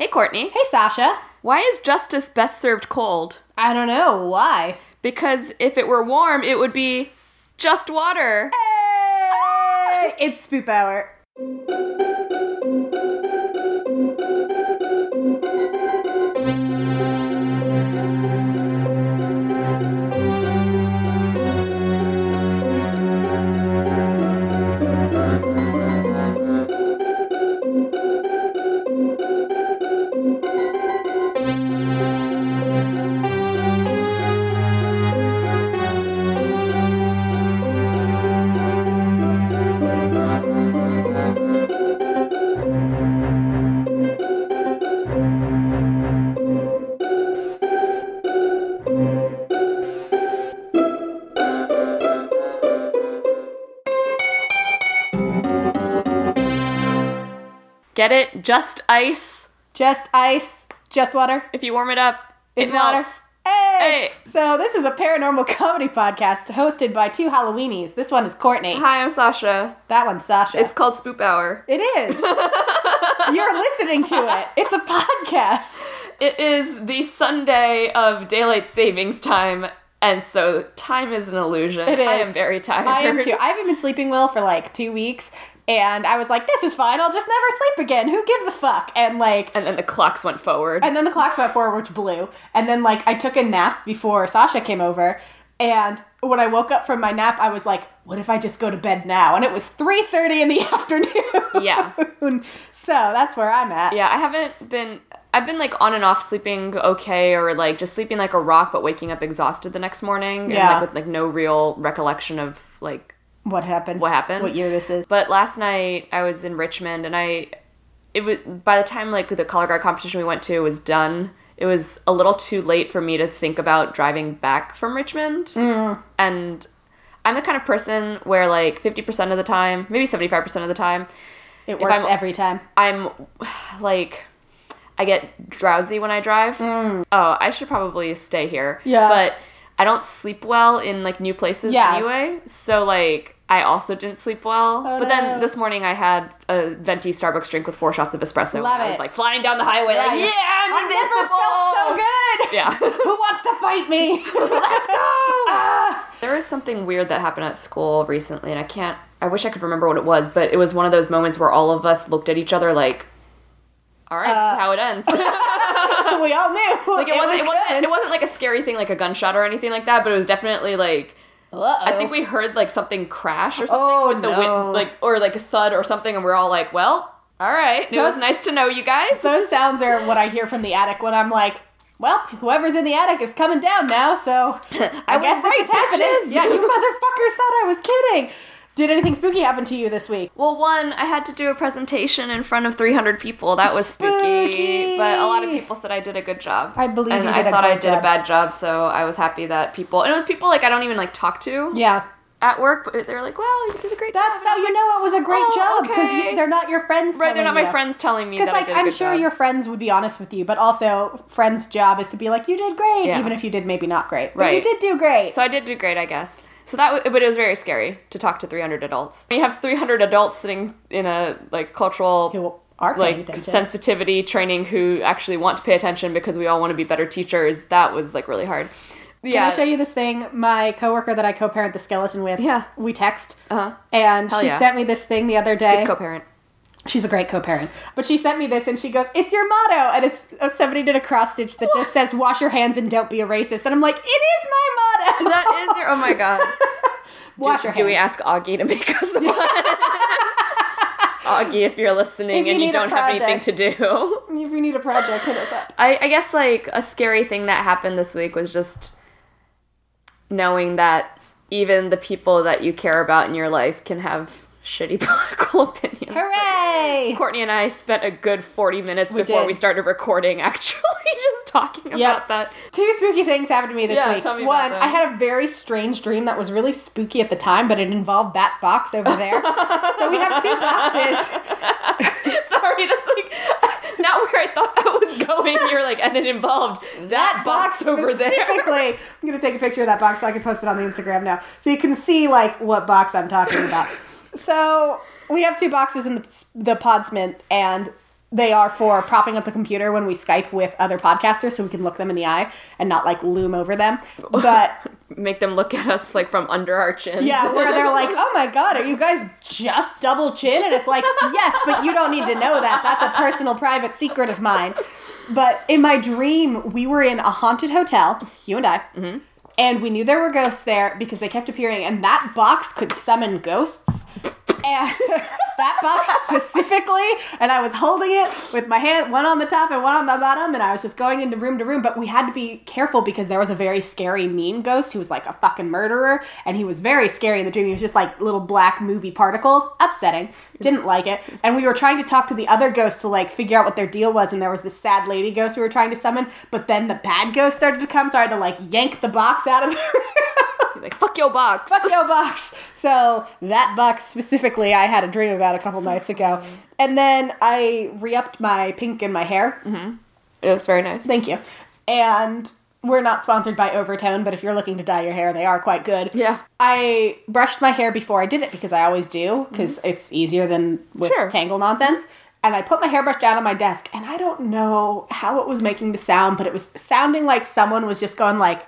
Hey, Courtney. Hey, Sasha. Why is justice best served cold? I don't know. Why? Because if it were warm, it would be just water. Hey! It's Spoop Hour. Get it? Just ice. Just ice, just water. If you warm it up, It's it water. melts. Hey! Hey. So this is a paranormal comedy podcast hosted by two Halloweenies. This one is Courtney. Hi, I'm Sasha. That one's Sasha. It's called Spoop Hour. it is. You're listening to it. It's a podcast. It is the Sunday of daylight savings time, and so time is an illusion. It is. I am very tired. I am too. I haven't been sleeping well for like two weeks, and I was like, "This is fine. I'll just never sleep again. Who gives a fuck?" And like, And then the clocks went forward. and then the clocks went forward, which blew. And then like, I took a nap before Sasha came over, and when I woke up from my nap, I was like, "What if I just go to bed now?" And it was three thirty in the afternoon. Yeah. so that's where I'm at. Yeah, I haven't been. I've been like on and off sleeping okay, or like just sleeping like a rock, but waking up exhausted the next morning, and Yeah. like with like no real recollection of like. What happened? What happened? What year this is? But last night I was in Richmond, and I, it was by the time like the color guard competition we went to was done. It was a little too late for me to think about driving back from Richmond, Mm. and I'm the kind of person where like 50% of the time, maybe 75% of the time, It works every time. I'm like I get drowsy when I drive. Oh, I should probably stay here. Mm. Yeah. But I don't sleep well in like new places Yeah. anyway. So like I also didn't sleep well. Oh, but then this morning I had a venti Starbucks drink with four shots of espresso. Love and I was like flying down the highway like, Yeah, I'm I invincible. felt so good. Yeah. Who wants to fight me? Let's go. Ah. There was something weird that happened at school recently, and I can't. I wish I could remember what it was, but it was one of those moments where all of us looked at each other like, "All right, this Uh, is how it ends." we all knew. like it, wasn't. It wasn't. It wasn't like a scary thing, like a gunshot or anything like that. But it was definitely like Uh-oh. I think we heard like something crash or something Oh, with the no. wind, like or like a thud or something, and we're all like, "Well, all right, it was nice to know you guys." Those sounds are what I hear from the attic when I'm like, well, whoever's in the attic is coming down now, so I, was guess this right, is happening. Yeah, you motherfuckers thought I was kidding. Did anything spooky happen to you this week? Well, one, I had to do a presentation in front of 300 people. That was spooky. Spooky. But a lot of people said I did a good job. I believe and you I thought I did job. a bad job, so I was happy that people, and it was people like I don't even like talk to Yeah. at work, but they're like, "Well, you did a great That's job." That's how you know it was a great "Oh, job because okay." they're not your friends. Right, they're not telling my friends telling me Because that I like did a I'm sure job. your friends would be honest with you, but also friends' job is to be like, you did great, Yeah. even if you did maybe not great. But you did do great. So I did do great, I guess. So that, w- but it was very scary to talk to 300 adults. You have 300 adults sitting in a like cultural like attention. sensitivity training who actually want to pay attention because we all want to be better teachers. That was like really hard. yeah. Can. I show you this thing? My coworker that I co-parent the skeleton with. Yeah. We text. Uh-huh. And Hell she yeah. sent me this thing the other day. Co-parent. She's a great co-parent. But she sent me this and she goes, "It's your motto." And it's uh, somebody did a cross stitch that just says "Wash your hands and don't be a racist." And I'm like, "It is my motto." That is your. Oh my god. Wash do, your hands. do we ask Augie to make us one? Augie, if you're listening If you and you don't have anything to do. If you need a project, hit us up. I, I guess like a scary thing that happened this week was just knowing that even the people that you care about in your life can have shitty political opinions. But Hooray! Courtney and I spent a good 40 minutes We before did. we started recording actually just talking about that. Two spooky things happened to me this Yeah, week. me One. I had a very strange dream that was really spooky at the time, but it involved that box over there. so we have two boxes. Sorry, that's like not where I thought that was going. You're like, and it involved that, box, over there. specifically. I'm gonna take a picture of that box so I can post it on the Instagram now, so you can see like what box I'm talking about. So we have two boxes in the the Podsmint, and they are for propping up the computer when we Skype with other podcasters so we can look them in the eye and not like loom over them. But Make them look at us like from under our chins. yeah, where they're like, oh my god, are you guys just double chin? And it's like, yes, but you don't need to know that. That's a personal, private secret of mine. But in my dream, we were in a haunted hotel, you and I. Mm-hmm. And we knew there were ghosts there because they kept appearing, and that box could summon ghosts. And that box specifically, and I was holding it with my hand, one on the top and one on the bottom, and I was just going into room to room. But we had to be careful because there was a very scary, mean ghost who was like a fucking murderer, and he was very scary in the dream. He was just like little black movie particles, upsetting. Didn't like it. And we were trying to talk to the other ghosts to like figure out what their deal was, and there was this sad lady ghost we were trying to summon, but then the bad ghost started to come, so I had to like yank the box out of the room. like fuck your box. Fuck your box. So that box specifically, I had a dream about a couple nights ago, and then I re-upped my pink in my hair. Mm-hmm. It looks very nice. Thank you. And we're not sponsored by Overtone, but if you're looking to dye your hair, they are quite good. Yeah. I brushed my hair before I did it because I always do because mm-hmm. it's easier than with Sure. tangle nonsense. And I put my hairbrush down on my desk, and I don't know how it was making the sound, but it was sounding like someone was just going like,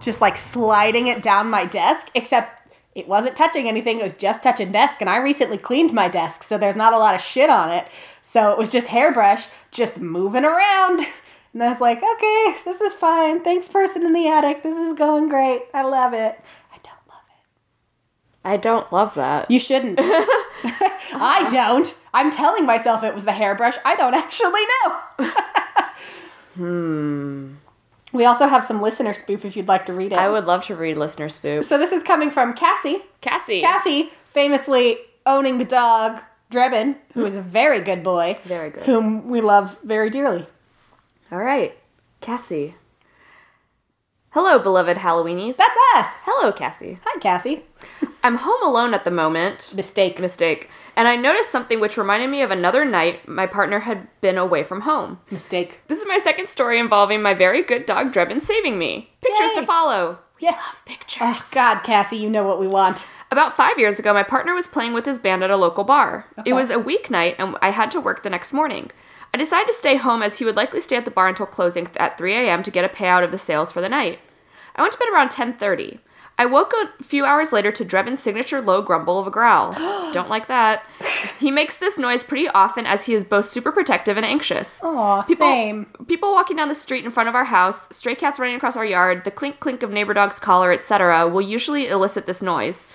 just like sliding it down my desk, except it wasn't touching anything. It was just touching desk, and I recently cleaned my desk, so there's not a lot of shit on it. So it was just hairbrush, just moving around. And I was like, okay, this is fine. Thanks, person in the attic. This is going great. I love it. I don't love it. I don't love that. You shouldn't. I don't. I'm telling myself it was the hairbrush. I don't actually know. hmm. We also have some listener spoop if you'd like to read it. I would love to read listener spoop. So this is coming from Cassie. Cassie. Cassie, famously owning the dog Drebin, who is a very good boy. Very good. Whom we love very dearly. All right. Cassie. Hello, beloved Halloweenies. That's us. Hello, Cassie. Hi, Cassie. I'm home alone at the moment. Mistake. Mistake. And I noticed something which reminded me of another night my partner had been away from home. Mistake. This is my second story involving my very good dog Drebin saving me. Pictures Yay. to follow. Yes. Pictures. Oh, God, Cassie, you know what we want. About five years ago, my partner was playing with his band at a local bar. Okay. It was a weeknight, and I had to work the next morning. I decided to stay home as he would likely stay at the bar until closing at 3 a.m. to get a payout of the sales for the night. I went to bed around 10:30. I woke a few hours later to Drebin's signature low grumble of a growl. Don't like that. He makes this noise pretty often as he is both super protective and anxious. Aw, People- same. People walking down the street in front of our house, stray cats running across our yard, the clink clink of neighbor dog's collar, etc., will usually elicit this noise.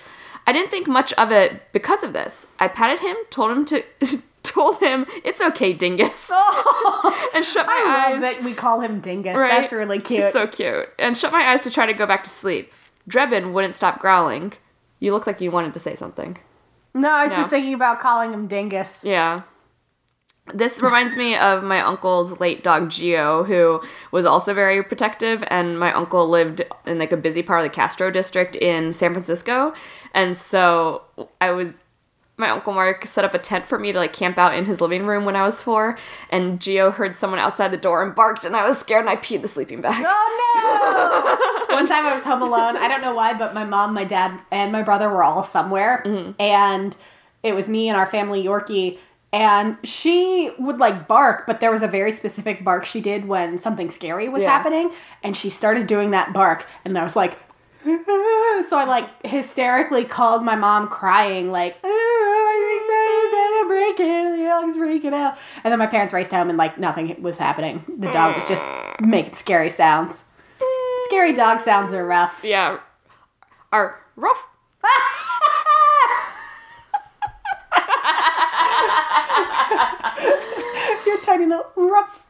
I didn't think much of it because of this. I patted him, told him to told him it's okay, dingus, oh. and shut my I eyes. love that we call him Dingus. Right? That's really cute. He's So cute. And shut my eyes to try to go back to sleep. Drebin wouldn't stop growling. You look like you wanted to say something. no, I was No. just thinking about calling him Dingus. Yeah. This reminds me of my uncle's late dog Geo, who was also very protective, and my uncle lived in like a busy part of the Castro district in San Francisco, and so I was. My uncle Mark set up a tent for me to like camp out in his living room when I was four, and Geo heard someone outside the door and barked, and I was scared, and I peed the sleeping bag. Oh no! One time I was home alone. I don't know why, but my mom, my dad, and my brother were all somewhere, mm-hmm. and it was me and our family Yorkie. And she would like bark, but there was a very specific bark she did when something scary was Yeah. happening, and she started doing that bark, and I was like. so I like hysterically called my mom crying like I think somebody's trying to break in the dog's freaking out and then my parents raced home and like nothing was happening the dog was just making scary sounds Scary dog sounds are rough. Yeah. Are rough. Your tiny little rough.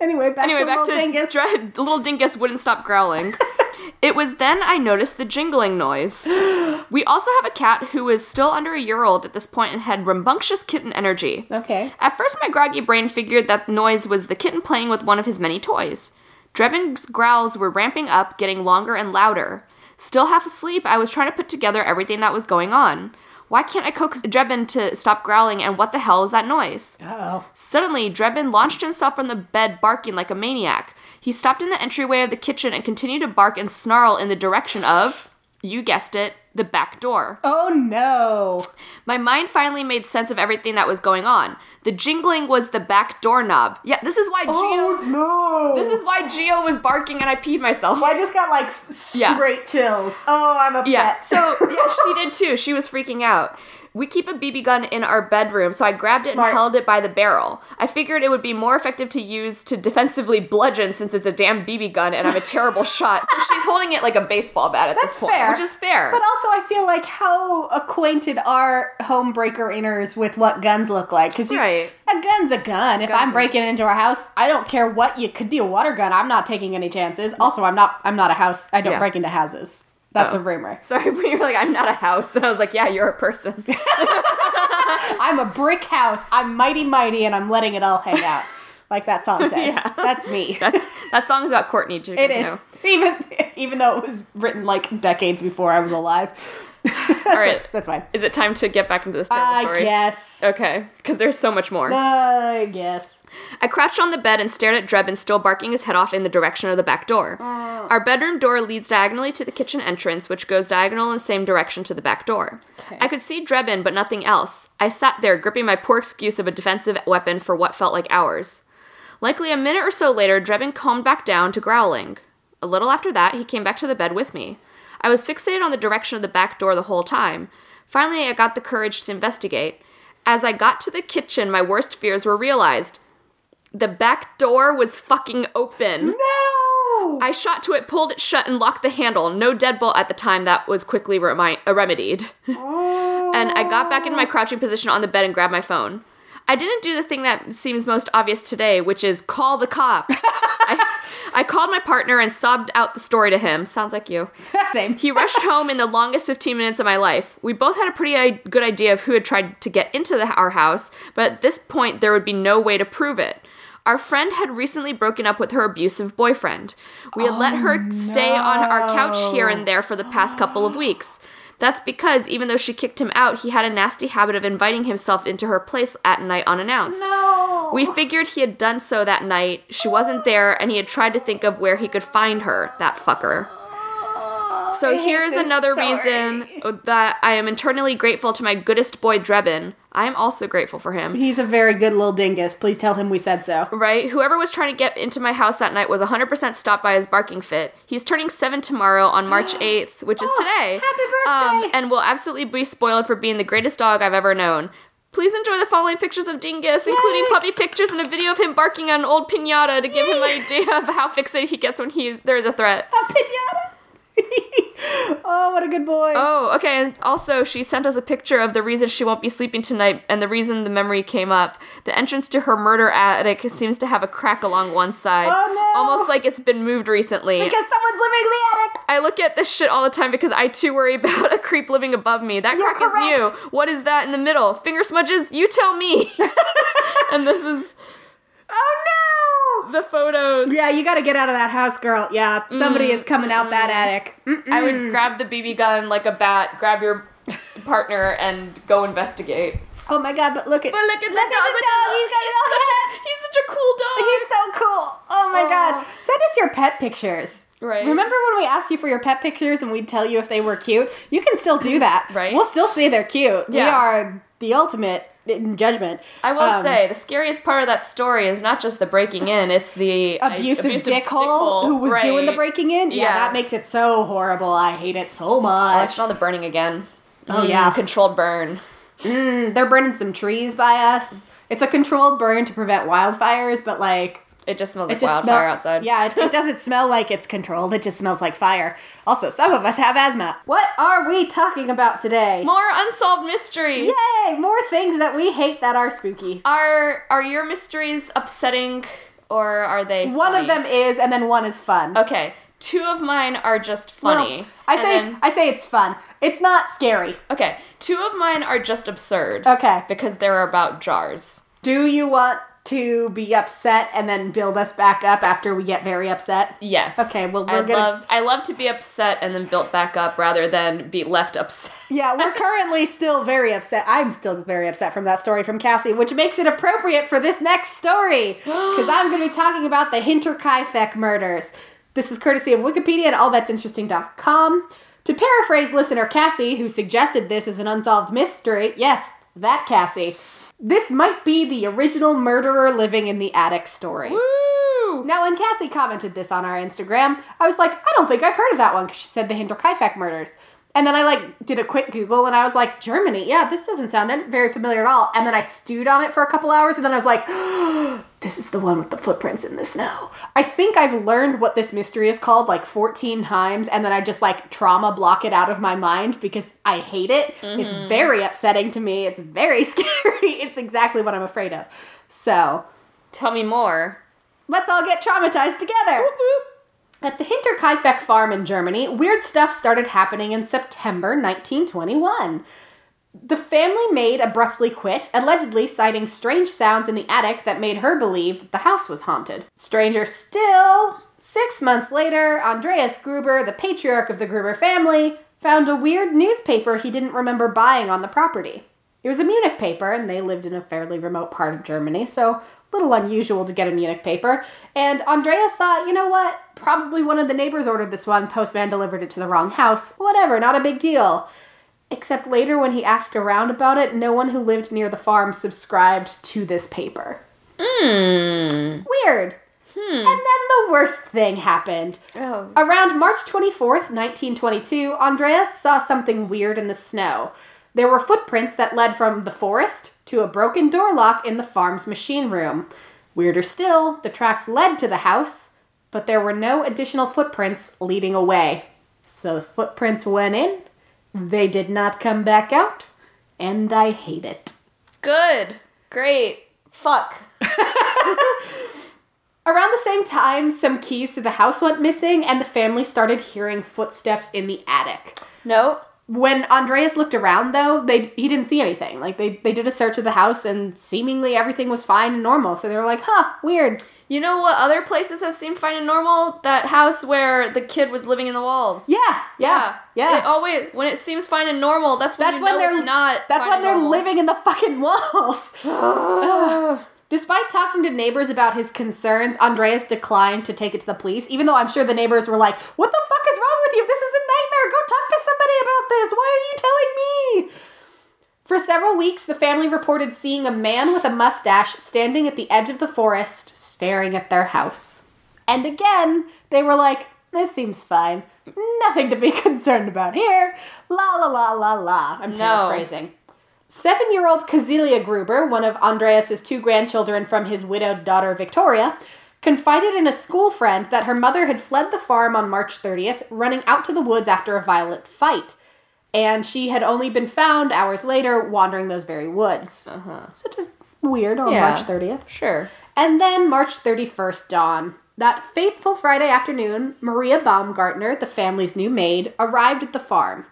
Anyway, back Anyway, to back little to dingus. Dre- little dingus wouldn't stop growling. it was then I noticed the jingling noise. We also have a cat who is still under a year old at this point and had rambunctious kitten energy. okay. At first, my groggy brain figured that noise was the kitten playing with one of his many toys. Drebin's growls were ramping up, getting longer and louder. Still half asleep, I was trying to put together everything that was going on. Why can't I coax Drebin to stop growling, and what the hell is that noise? Oh. Suddenly, Drebin launched himself from the bed, barking like a maniac. He stopped in the entryway of the kitchen and continued to bark and snarl in the direction of, you guessed it, the back door. Oh no. My mind finally made sense of everything that was going on. The jingling was the back doorknob. Yeah, this is why Geo. Oh, no. This is why Geo was barking and I peed myself. I just got like Yeah. straight chills. Oh, I'm upset. Yeah. So yeah, she did too. She was freaking out. We keep a BB gun in our bedroom, so I grabbed it and held it by the barrel. I figured it would be more effective to use to defensively bludgeon since it's a damn BB gun and I'm a terrible shot. So she's holding it like a baseball bat at That's this point, fair. which is fair. But also, I feel like how acquainted are homebreaker inners with what guns look like? Because Right. a gun's a gun. If Gun. I'm breaking into our house, I don't care what. You could be a water gun. I'm not taking any chances. Also, I'm not. I'm not a house. I don't Yeah. break into houses. That's Oh. a rumor. Sorry, when you're like, I'm not a house, and I was like, yeah, you're a person. I'm a brick house. I'm mighty mighty, and I'm letting it all hang out, like that song says. Yeah. That's me. That's that song's about Courtney. You it is know? even even though it was written like decades before I was alive. that's All right. it. That's fine. Is it time to get back into this terrible I story? guess. Okay, because there's so much more. I guess. I crouched on the bed and stared at Drebin still barking his head off in the direction of the back door. Uh. Our bedroom door leads diagonally to the kitchen entrance, which goes diagonal in the same direction to the back door. Okay. I could see Drebin, but nothing else. I sat there, gripping my poor excuse of a defensive weapon for what felt like hours. Likely a minute or so later, Drebin calmed back down to growling. A little after that, he came back to the bed with me. I was fixated on the direction of the back door the whole time. Finally, I got the courage to investigate. As I got to the kitchen, my worst fears were realized. The back door was fucking open. No. I shot to it, pulled it shut, and locked the handle. No deadbolt at the time that was quickly remi- uh, remedied. and I got back in my crouching position on the bed and grabbed my phone. I didn't do the thing that seems most obvious today, which is call the cops. I, I called my partner and sobbed out the story to him. Sounds like you. Same. He rushed home in the longest 15 minutes of my life. We both had a pretty i- good idea of who had tried to get into the, our house, but at this point, there would be no way to prove it. Our friend had recently broken up with her abusive boyfriend. We had let her oh, stay on our couch here and there for the past couple of weeks. That's because even though she kicked him out, he had a nasty habit of inviting himself into her place at night unannounced. No. We figured he had done so that night. She wasn't there, and he had tried to think of where he could find her, that fucker. So here's another story. reason that I am internally grateful to my goodest boy Drebin. I am also grateful for him. He's a very good little dingus. Please tell him we said so. Right? Whoever was trying to get into my house that night was 100% stopped by his barking fit. He's turning seven tomorrow on March 8th, which is Oh, today. happy birthday! Um, and will absolutely be spoiled for being the greatest dog I've ever known. Please enjoy the following pictures of Dingus, including Yay! puppy pictures and a video of him barking on an old pinata to give him an idea of how fixated he gets when he there is a threat. A pinata. oh, what a good boy. Oh, okay. And also, she sent us a picture of the reason she won't be sleeping tonight and the reason the memory came up. The entrance to her murder attic seems to have a crack along one side. Oh, no. Almost like it's been moved recently. because someone's living in the attic. I look at this shit all the time because I too worry about a creep living above me. That You're crack is new. What is that in the middle? Finger smudges? You tell me. and this is Oh no. The photos. Yeah, you got to get out of that house, girl. Yeah, somebody is coming out that mm-hmm. attic. Mm-mm. I would grab the BB gun like a bat, grab your partner, and go investigate. Oh my god, but look at But look at the Look at dog. the with dog. the- He's got he's, such a, he's such a cool dog. He's so cool. Oh my Oh. god. Send us your pet pictures. Right. Remember when we asked you for your pet pictures and we'd tell you if they were cute? You can still do that. Right. We'll still say they're cute. Yeah. We are the ultimate in judgment. I will Um, say the scariest part of that story is not just the breaking in; it's the uh, Abusive, dickhole who was doing the breaking in. Yeah, Yeah. that makes it so horrible. I hate it so Oh, I much. the burning again. Oh, Mm, yeah. controlled burn. Mm, they're burning some trees by us. It's a controlled burn to prevent wildfires, but like It just smells it like just wildfire smell- outside. Yeah, it, it doesn't smell like it's controlled. It just smells like fire. Also, some of us have asthma. What are we talking about today? More unsolved mysteries. Yay! More things that we hate that are spooky. Are are your mysteries upsetting or are they? One of them is, and then one is fun. Okay, two of mine are just Well, funny. I say then- I say it's fun. It's not scary. okay, two of mine are just absurd. Okay. Because they're about jars. Do you want to be upset and then build us back up after we get very upset? Yes. Okay, well, I we're gonna- love I love to be upset and then built back up rather than be left upset. Yeah, we're currently still very upset. I'm still very upset from that story from Cassie, which makes it appropriate for this next story. Because I'm going to be talking about the Hinterkaifeck murders. This is courtesy of Wikipedia and allthat'sinteresting.com. To paraphrase listener Cassie, who suggested this as an unsolved mystery, yes, that Cassie, this might be the original murderer living in the attic story. Woo! Now, when Cassie commented this on our Instagram, I was like, I don't think I've heard of that one because she said the Hinterkaifeck murders. And then I like did a quick Google and I was like, Germany, yeah, this doesn't sound very familiar at all. And then I stewed on it for a couple hours and then I was like, oh, this is the one with the footprints in the snow. I think I've learned what this mystery is called like 14 times and then I just like trauma block it out of my mind because I hate it. It's mm-hmm. very upsetting to me. It's very scary. It's exactly what I'm afraid of. So, Tell me more. let's all get traumatized together. At the Hinterkaifeck farm in Germany, weird stuff started happening in September 1921. The family maid abruptly quit, allegedly citing strange sounds in the attic that made her believe that the house was haunted. Stranger still, six months later, Andreas Gruber, the patriarch of the Gruber family, found a weird newspaper he didn't remember buying on the property. It was a Munich paper, and they lived in a fairly remote part of Germany, so a little unusual to get a Munich paper. And Andreas thought, you know what? Probably one of the neighbors ordered this one, postman delivered it to the wrong house. Whatever, not a big deal. Except later, when he asked around about it, no one who lived near the farm subscribed to this paper. Hmm. Weird. And then the worst thing happened. Oh. Around March 24th, 1922, Andreas saw something weird in the snow. There were footprints that led from the forest to a broken door lock in the farm's machine room. Weirder still, the tracks led to the house, but there were no additional footprints leading away. So the footprints went in, they did not come back out, and I hate it. Good. Great. Fuck. Around the same time, some keys to the house went missing, and the family started hearing footsteps in the attic. No. When Andreas looked around, though, they he didn't see anything. Like they they did a search of the house, and seemingly everything was fine and normal. So they were like, "Huh, weird." You know what other places have seemed fine and normal? That house where the kid was living in the walls. Yeah, yeah, yeah. It always when it seems fine and normal, that's when that's when they're not. That's when they're normal. living in the fucking walls. Despite talking to neighbors about his concerns, Andreas declined to take it to the police, even though I'm sure the neighbors were like, What the fuck is wrong with you? This is a nightmare. Go talk to somebody about this. Why are you telling me? For several weeks, the family reported seeing a man with a mustache standing at the edge of the forest, staring at their house. And again, they were like, This seems fine. Nothing to be concerned about here. La la la la la. I'm No. paraphrasing. Seven year old Kazilia Gruber, one of Andreas's two grandchildren from his widowed daughter Victoria, confided in a school friend that her mother had fled the farm on March 30th, running out to the woods after a violent fight. And she had only been found hours later wandering those very woods. Uh-huh. So just weird on Yeah. March 30th. Sure. And then March 31st dawn. That fateful Friday afternoon, Maria Baumgartner, the family's new maid, arrived at the farm.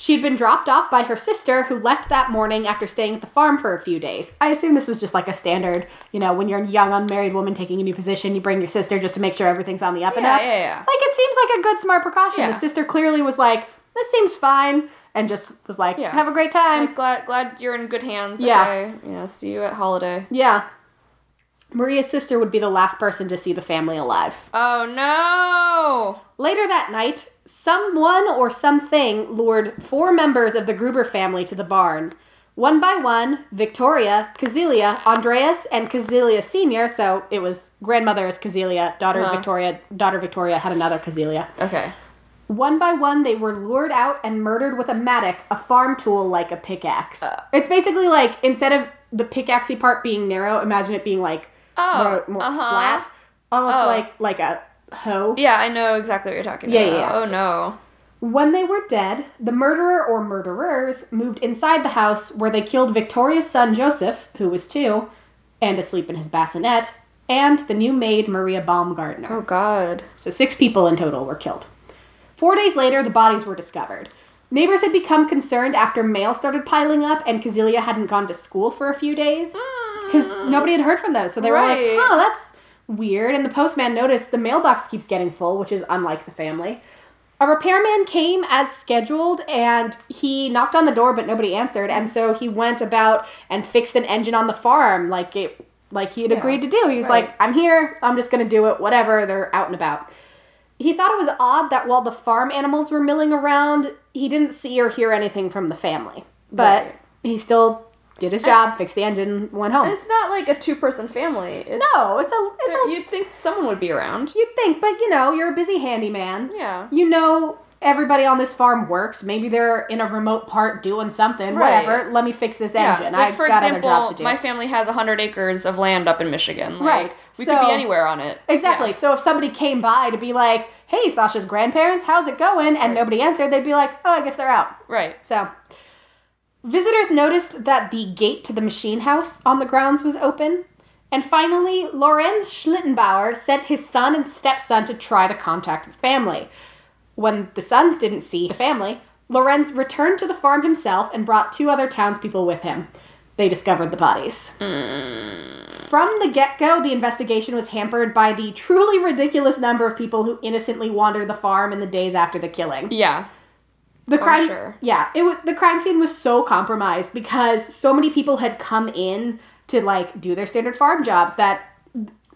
She'd been dropped off by her sister, who left that morning after staying at the farm for a few days. I assume this was just like a standard, you know, when you're a young unmarried woman taking a new position, you bring your sister just to make sure everything's on the up and Yeah, up. yeah, yeah. Like it seems like a good, smart precaution. Yeah. The sister clearly was like, "This seems fine," and just was like, Yeah. "Have a great time." Like, glad glad you're in good hands. Yeah. Okay. Yeah. See you at holiday. yeah. Maria's sister would be the last person to see the family alive. Oh no. Later that night, someone or something lured four members of the Gruber family to the barn. One by one, Victoria, Kazilia, Andreas, and Kazilia Sr., so it was grandmother is Kazilia, daughter is Uh-huh. Victoria, daughter Victoria had another Kazilia. Okay. One by one, they were lured out and murdered with a mattock, a farm tool like a pickaxe. it's basically like, instead of the pickaxey part being narrow, imagine it being like Oh, more, more uh-huh. flat. Almost Oh. like like a hoe. Yeah, I know exactly what you're talking Yeah, about. yeah, yeah. Oh no. When they were dead, the murderer or murderers moved inside the house where they killed Victoria's son Joseph, who was two, and asleep in his bassinet, and the new maid Maria Baumgartner. Oh god. So six people in total were killed. Four days later, the bodies were discovered. Neighbors had become concerned after mail started piling up and Kazilia hadn't gone to school for a few days because nobody had heard from them. So they were like, Right. huh, that's weird. And the postman noticed the mailbox keeps getting full, which is unlike the family. A repairman came as scheduled and he knocked on the door, but nobody answered. And so he went about and fixed an engine on the farm like it like he had Yeah. agreed to do. He was Right. like, I'm here, I'm just gonna do it, whatever, they're out and about. He thought it was odd that while the farm animals were milling around, he didn't see or hear anything from the family. But Right. he still did his job, fixed the engine, went home. It's not like a two person family. It's, No, it's a it's a You'd think someone would be around. You'd think, but you know, you're a busy handyman. Yeah. You know everybody on this farm works. Maybe they're in a remote part doing something. Right. Whatever. Let me fix this Yeah, engine. like I've for got example, other jobs to do. my family has 100 acres of land up in Michigan. Like, Right, We so- could be anywhere on it. exactly. Yeah. So if somebody came by to be like, "Hey, Sasha's grandparents, how's it going?" and nobody answered, they'd be like, "Oh, I guess they're out." Right. So, visitors noticed that the gate to the machine house on the grounds was open. And finally, Lorenz Schlittenbauer sent his son and stepson to try to contact the family. When the sons didn't see the family, Lorenz returned to the farm himself and brought two other townspeople with him. They discovered the bodies. From the get go, the investigation was hampered by the truly ridiculous number of people who innocently wandered the farm in the days after the killing. Yeah. The crime, sure. yeah, it was the crime scene was so compromised because so many people had come in to like do their standard farm jobs that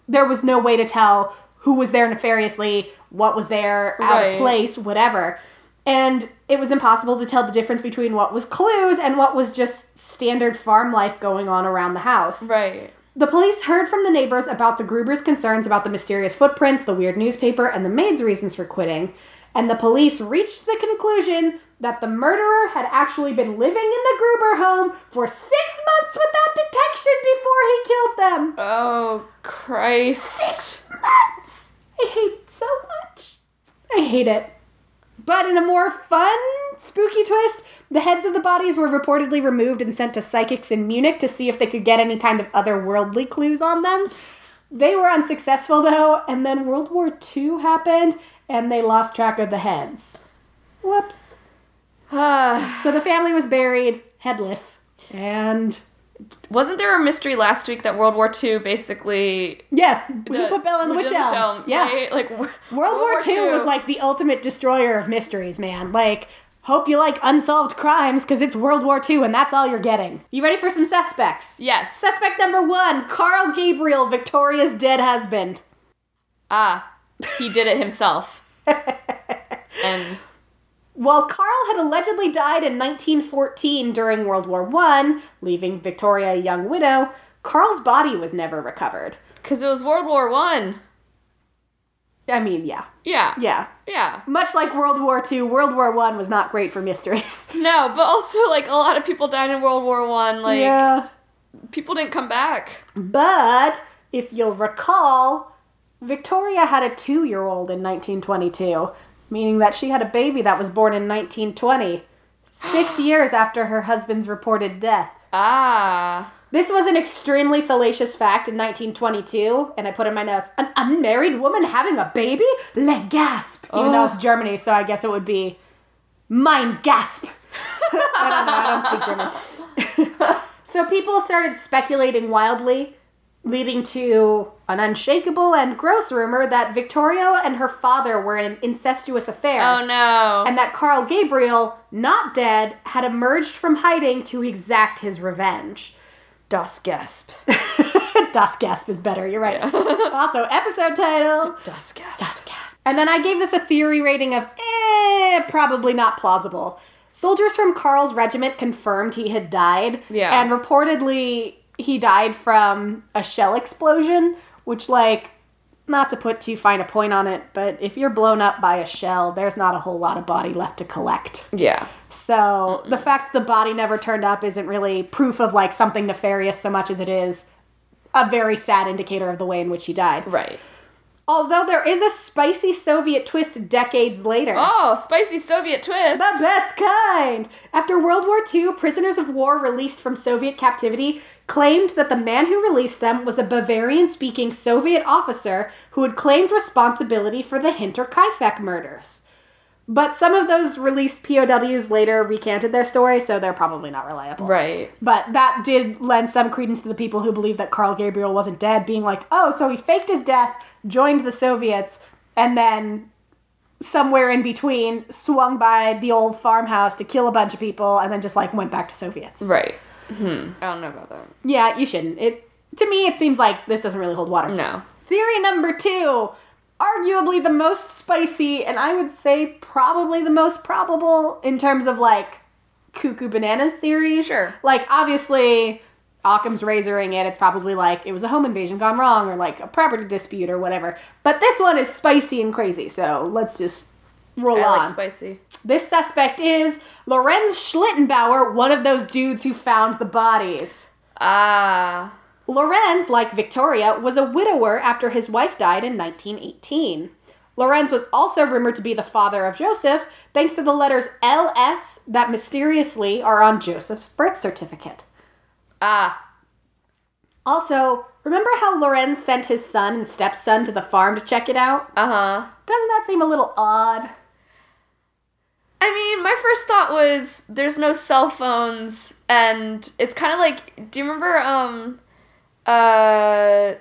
there was no way to tell who was there nefariously, what was there out Right. of place, whatever. And it was impossible to tell the difference between what was clues and what was just standard farm life going on around the house. Right. The police heard from the neighbors about the Gruber's concerns about the mysterious footprints, the weird newspaper, and the maid's reasons for quitting, and the police reached the conclusion that the murderer had actually been living in the Gruber home for six months without detection before he killed them. Oh, Christ. Six months! I hate it so much. I hate it. But in a more fun, spooky twist, the heads of the bodies were reportedly removed and sent to psychics in Munich to see if they could get any kind of otherworldly clues on them. They were unsuccessful though, and then World War II happened and they lost track of the heads. Whoops. So the family was buried headless. And Wasn't there a mystery last week that World War II basically. yes, the- put Bell in the witch elm. Yeah. right? Like, World, World War II was like the ultimate destroyer of mysteries, man. Like, hope you like unsolved crimes because it's World War II and that's all you're getting. You ready for some suspects? Yes. Suspect number one Carl Gabriel, Victoria's dead husband. Ah. He did it himself. and. While Carl had allegedly died in 1914 during World War I, leaving Victoria a young widow, Carl's body was never recovered. Because it was World War One. I mean, yeah. Yeah. Yeah. Yeah. Much like World War II, World War I was not great for mysteries. No, but also like a lot of people died in World War One. Like yeah. people didn't come back. But if you'll recall, Victoria had a two year old in 1922, meaning that she had a baby that was born in 1920, six years after her husband's reported death. Ah. This was an extremely salacious fact in 1922, and I put in my notes an unmarried woman having a baby? Le gasp! Even though it's Germany, so I guess it would be mein gasp. I don't know, I don't speak German. so people started speculating wildly, leading to an unshakable and gross rumor that Victoria and her father were in an incestuous affair. Oh no. And that Carl Gabriel, not dead, had emerged from hiding to exact his revenge. Das Gasp. Das Gasp is better, you're right. also, episode title Das Gasp. Das Gasp. And then I gave this a theory rating of eh, probably not plausible. Soldiers from Carl's regiment confirmed he had died. Yeah. And reportedly, he died from a shell explosion, which, like, not to put too fine a point on it, but if you're blown up by a shell, there's not a whole lot of body left to collect. Yeah. So the fact the body never turned up isn't really proof of like something nefarious so much as it is a very sad indicator of the way in which he died. Right. Although there is a spicy Soviet twist decades later. Oh, spicy Soviet twist. The best kind! After World War II, prisoners of war released from Soviet captivity claimed that the man who released them was a Bavarian speaking Soviet officer who had claimed responsibility for the Hinterkaifeck murders. But some of those released POWs later recanted their story, so they're probably not reliable. right. But that did lend some credence to the people who believe that Carl Gabriel wasn't dead, being like, oh, so he faked his death, joined the Soviets, and then somewhere in between swung by the old farmhouse to kill a bunch of people, and then just like went back to Soviets. Right. Hmm. I don't know about that. Yeah, you shouldn't. It to me, it seems like this doesn't really hold water. No. Theory number two. arguably the most spicy, and I would say probably the most probable in terms of like cuckoo bananas theories. Sure. Like, obviously, Occam's razoring it. It's probably like it was a home invasion gone wrong or like a property dispute or whatever. But this one is spicy and crazy, so let's just roll I on. like spicy. This suspect is Lorenz Schlittenbauer, one of those dudes who found the bodies. Ah. Lorenz, like Victoria, was a widower after his wife died in 1918. Lorenz was also rumored to be the father of Joseph, thanks to the letters LS that mysteriously are on Joseph's birth certificate. Ah. Also, remember how Lorenz sent his son and stepson to the farm to check it out? Uh huh. Doesn't that seem a little odd? I mean, my first thought was there's no cell phones, and it's kind of like, do you remember um, uh,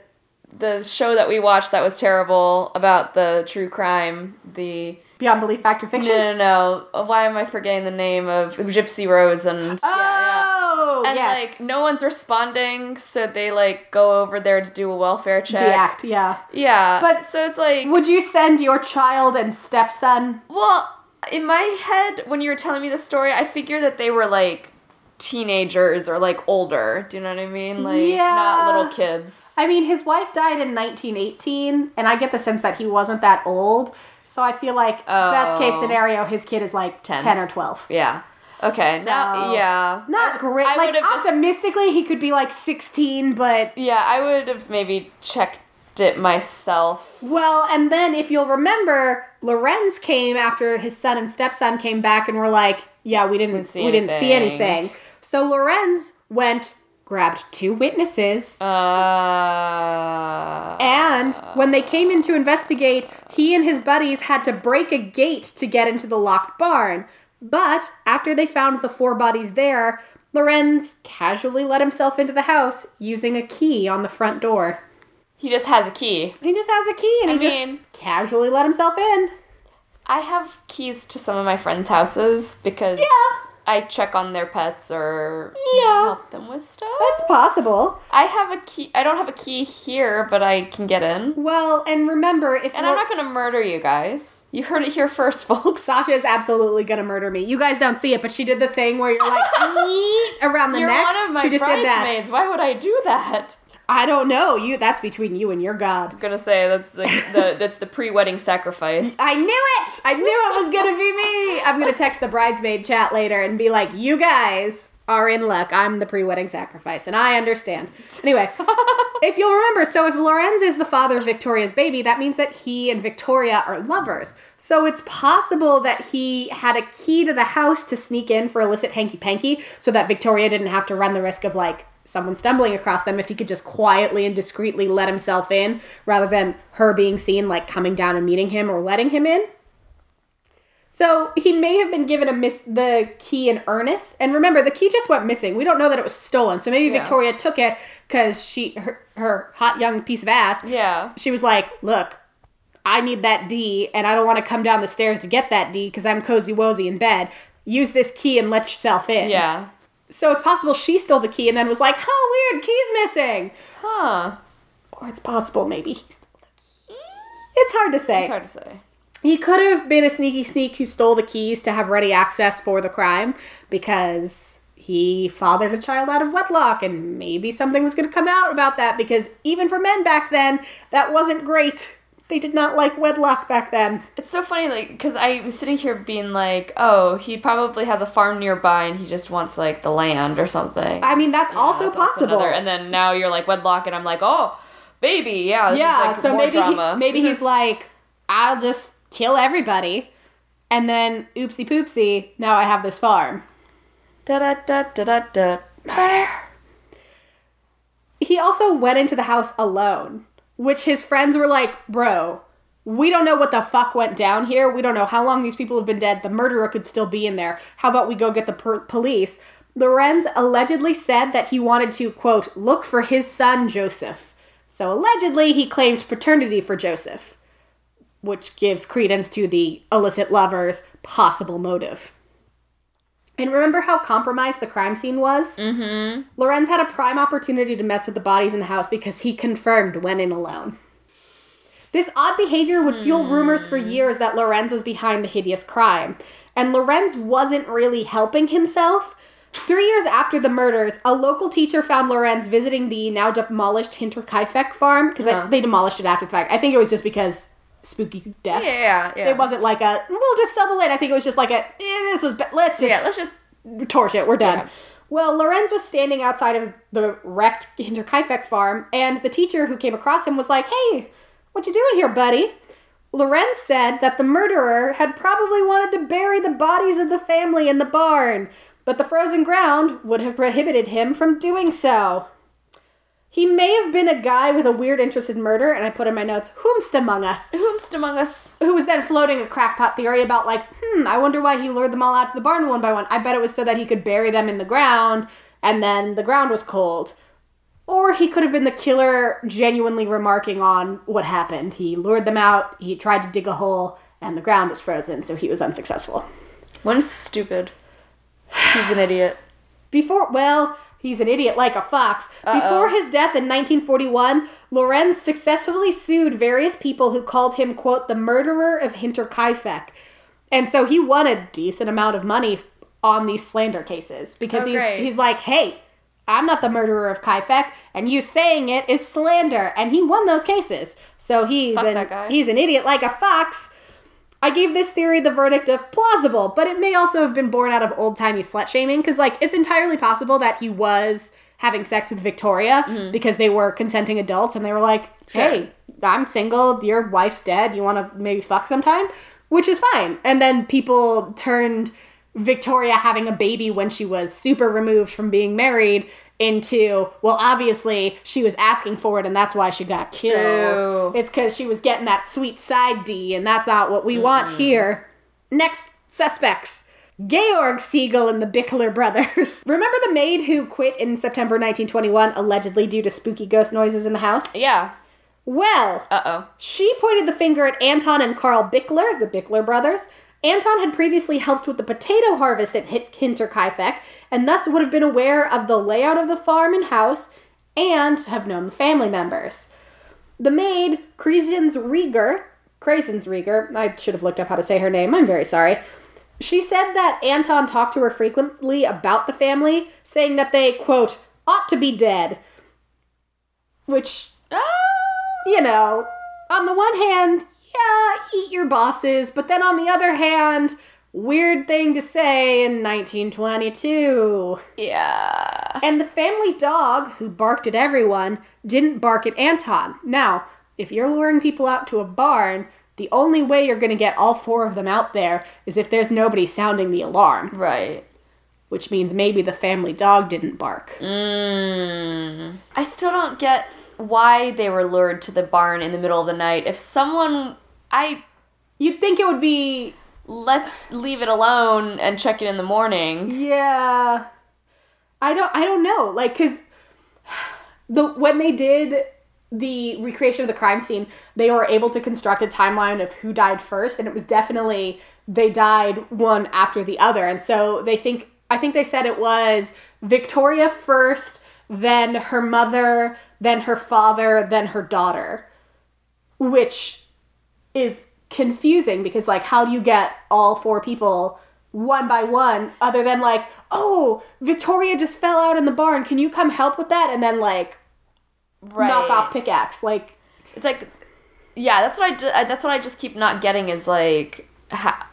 the show that we watched that was terrible about the true crime? The Beyond belief, fact or fiction? no, no, no. Why am I forgetting the name of Gypsy Rose and yeah, yeah. Oh, And yes. like no one's responding, so they like go over there to do a welfare check. the act, yeah. Yeah, But- so it's like Would you send your child and stepson? Well, in my head, when you were telling me the story, I figured that they were like teenagers or like older. Do you know what I mean? Like Yeah. not little kids. I mean, his wife died in 1918, and I get the sense that he wasn't that old. So I feel like best case Oh. scenario, his kid is like 10, 10. or 12. Yeah. Okay. now, yeah. Not I- great. I like have just. optimistically, he could be like 16, but Yeah, I would have maybe checked it myself. well, and then if you'll remember, Lorenz came after his son and stepson came back and were like, "Yeah, we didn't, see we didn't see anything." anything." So Lorenz went, grabbed two witnesses. Uh. And when they came in to investigate, he and his buddies had to break a gate to get into the locked barn. But after they found the four bodies there, Lorenz casually let himself into the house using a key on the front door. He just has a key. He just has a key and I he mean- just casually let himself in. I have keys to some of my friends' houses because Yeah. I check on their pets or Yeah. help them with stuff. That's possible. I have a key. I don't have a key here, but I can get in. Well, and remember, if And I'm not gonna murder you guys. You heard it here first, folks. Sasha is absolutely gonna murder me. You guys don't see it, but she did the thing where you're like around the You're neck. one of my she just did that. bridesmaids. Why would I do that? I don't know. You that's between you and your god. I'm gonna say that's the, the that's the pre-wedding sacrifice. I knew it! I knew it was gonna be me! I'm gonna text the bridesmaid chat later and be like, you guys are in luck. I'm the pre wedding sacrifice, and I understand. Anyway, if you'll remember, so if Lorenz is the father of Victoria's baby, that means that he and Victoria are lovers. So it's possible that he had a key to the house to sneak in for illicit hanky panky so that Victoria didn't have to run the risk of like someone stumbling across them if he could just quietly and discreetly let himself in rather than her being seen like coming down and meeting him or letting him in. So he may have been given a miss the key in earnest. And remember, the key just went missing. We don't know that it was stolen. So maybe Yeah. Victoria took it because she her, her hot young piece of ass. Yeah. She was like, "Look, I need that D, and I don't want to come down the stairs to get that D because I'm cozy wozy in bed. Use this key and let yourself in." Yeah. So it's possible she stole the key and then was like, "Oh, weird, key's missing." Huh. Or it's possible maybe he stole the key. It's hard to say. It's hard to say. He could have been a sneaky sneak who stole the keys to have ready access for the crime because he fathered a child out of wedlock and maybe something was going to come out about that because even for men back then, that wasn't great. They did not like wedlock back then. It's so funny, like, because I was sitting here being like, oh, he probably has a farm nearby and he just wants, like, the land or something. I mean, that's Yeah, also that's possible. another- and then now you're like wedlock, and I'm like, oh, baby, yeah, yeah, like so maybe drama. he, maybe This he's is- like, I'll just kill everybody, and then oopsie poopsie, now I have this farm. da da da da da da. Murder. He also went into the house alone, which his friends were like, bro, we don't know what the fuck went down here. We don't know how long these people have been dead. The murderer could still be in there. How about we go get the per- police? Lorenz allegedly said that he wanted to, quote, look for his son, Joseph. So allegedly, he claimed paternity for Joseph, which gives credence to the illicit lover's possible motive. And remember how compromised the crime scene was? Mm-hmm. Lorenz had a prime opportunity to mess with the bodies in the house because he confirmed went in alone. This odd behavior would fuel rumors for years that Lorenz was behind the hideous crime. And Lorenz wasn't really helping himself. Three years after the murders, a local teacher found Lorenz visiting the now demolished Hinterkaifeck farm because Huh. they demolished it after the fact. I think it was just because spooky death. Yeah, yeah. It wasn't like a we'll just sell the land. I think it was just like a eh, this was let's just Yeah, let's just. torch it. We're done. Yeah. Well, Lorenz was standing outside of the wrecked Hinterkaifeck farm, and the teacher who came across him was like, "Hey, what you doing here, buddy?" Lorenz said that the murderer had probably wanted to bury the bodies of the family in the barn, but the frozen ground would have prohibited him from doing so. He may have been a guy with a weird interest in murder, and I put in my notes, whomst among us, Whomst among us? who was then floating a crackpot theory about like, hmm, I wonder why he lured them all out to the barn one by one. I bet it was so that he could bury them in the ground, and then the ground was cold. Or he could have been the killer genuinely remarking on what happened. He lured them out, he tried to dig a hole, and the ground was frozen, so he was unsuccessful. One is stupid. He's an idiot. Before, well, he's an idiot like a fox. Before his death in 1941, Lorenz successfully sued various people who called him, quote, the murderer of Hinterkaifeck. And so he won a decent amount of money on these slander cases because Oh, he's, great. he's like, hey, I'm not the murderer of Kaifek, and you saying it is slander. And he won those cases. So he's Fuck an, he's an idiot like a fox. I gave this theory the verdict of plausible, but it may also have been born out of old timey slut shaming because, like, it's entirely possible that he was having sex with Victoria mm-hmm. because they were consenting adults and they were like, hey, I'm single, your wife's dead, you want to maybe fuck sometime? Which is fine. And then people turned Victoria having a baby when she was super removed from being married into, well, obviously she was asking for it and that's why she got killed. Ew. It's because she was getting that sweet side D, and that's not what we want here. Next suspects. Georg Siegel and the Bickler brothers. Remember the maid who quit in September 1921, allegedly due to spooky ghost noises in the house? Yeah. Well, Uh oh. she pointed the finger at Anton and Carl Bickler, the Bickler brothers. Anton had previously helped with the potato harvest at Hinterkaifeck, and thus would have been aware of the layout of the farm and house, and have known the family members. The maid, Kresens Rieger, Kresens Rieger, I should have looked up how to say her name, I'm very sorry. She said that Anton talked to her frequently about the family, saying that they, quote, ought to be dead. Which Ah! you know, on the one hand, yeah, eat your bosses, but then on the other hand, weird thing to say in 1922. Yeah. And the family dog, who barked at everyone, didn't bark at Anton. Now, if you're luring people out to a barn, the only way you're going to get all four of them out there is if there's nobody sounding the alarm, Right. which means maybe the family dog didn't bark. Mm. I still don't get why they were lured to the barn in the middle of the night. If someone, I You'd think it would be let's leave it alone and check it in the morning. Yeah. I don't I don't know. Like cuz the when they did the recreation of the crime scene, they were able to construct a timeline of who died first and it was definitely they died one after the other. And so they think I think they said it was Victoria first, then her mother, then her father, then her daughter. Which is confusing because like how do you get all four people one by one other than like oh victoria just fell out in the barn can you come help with that and then like Right. knock off pickaxe like It's like, yeah, that's what I. ju- uh, That's what I just keep not getting is like, ha-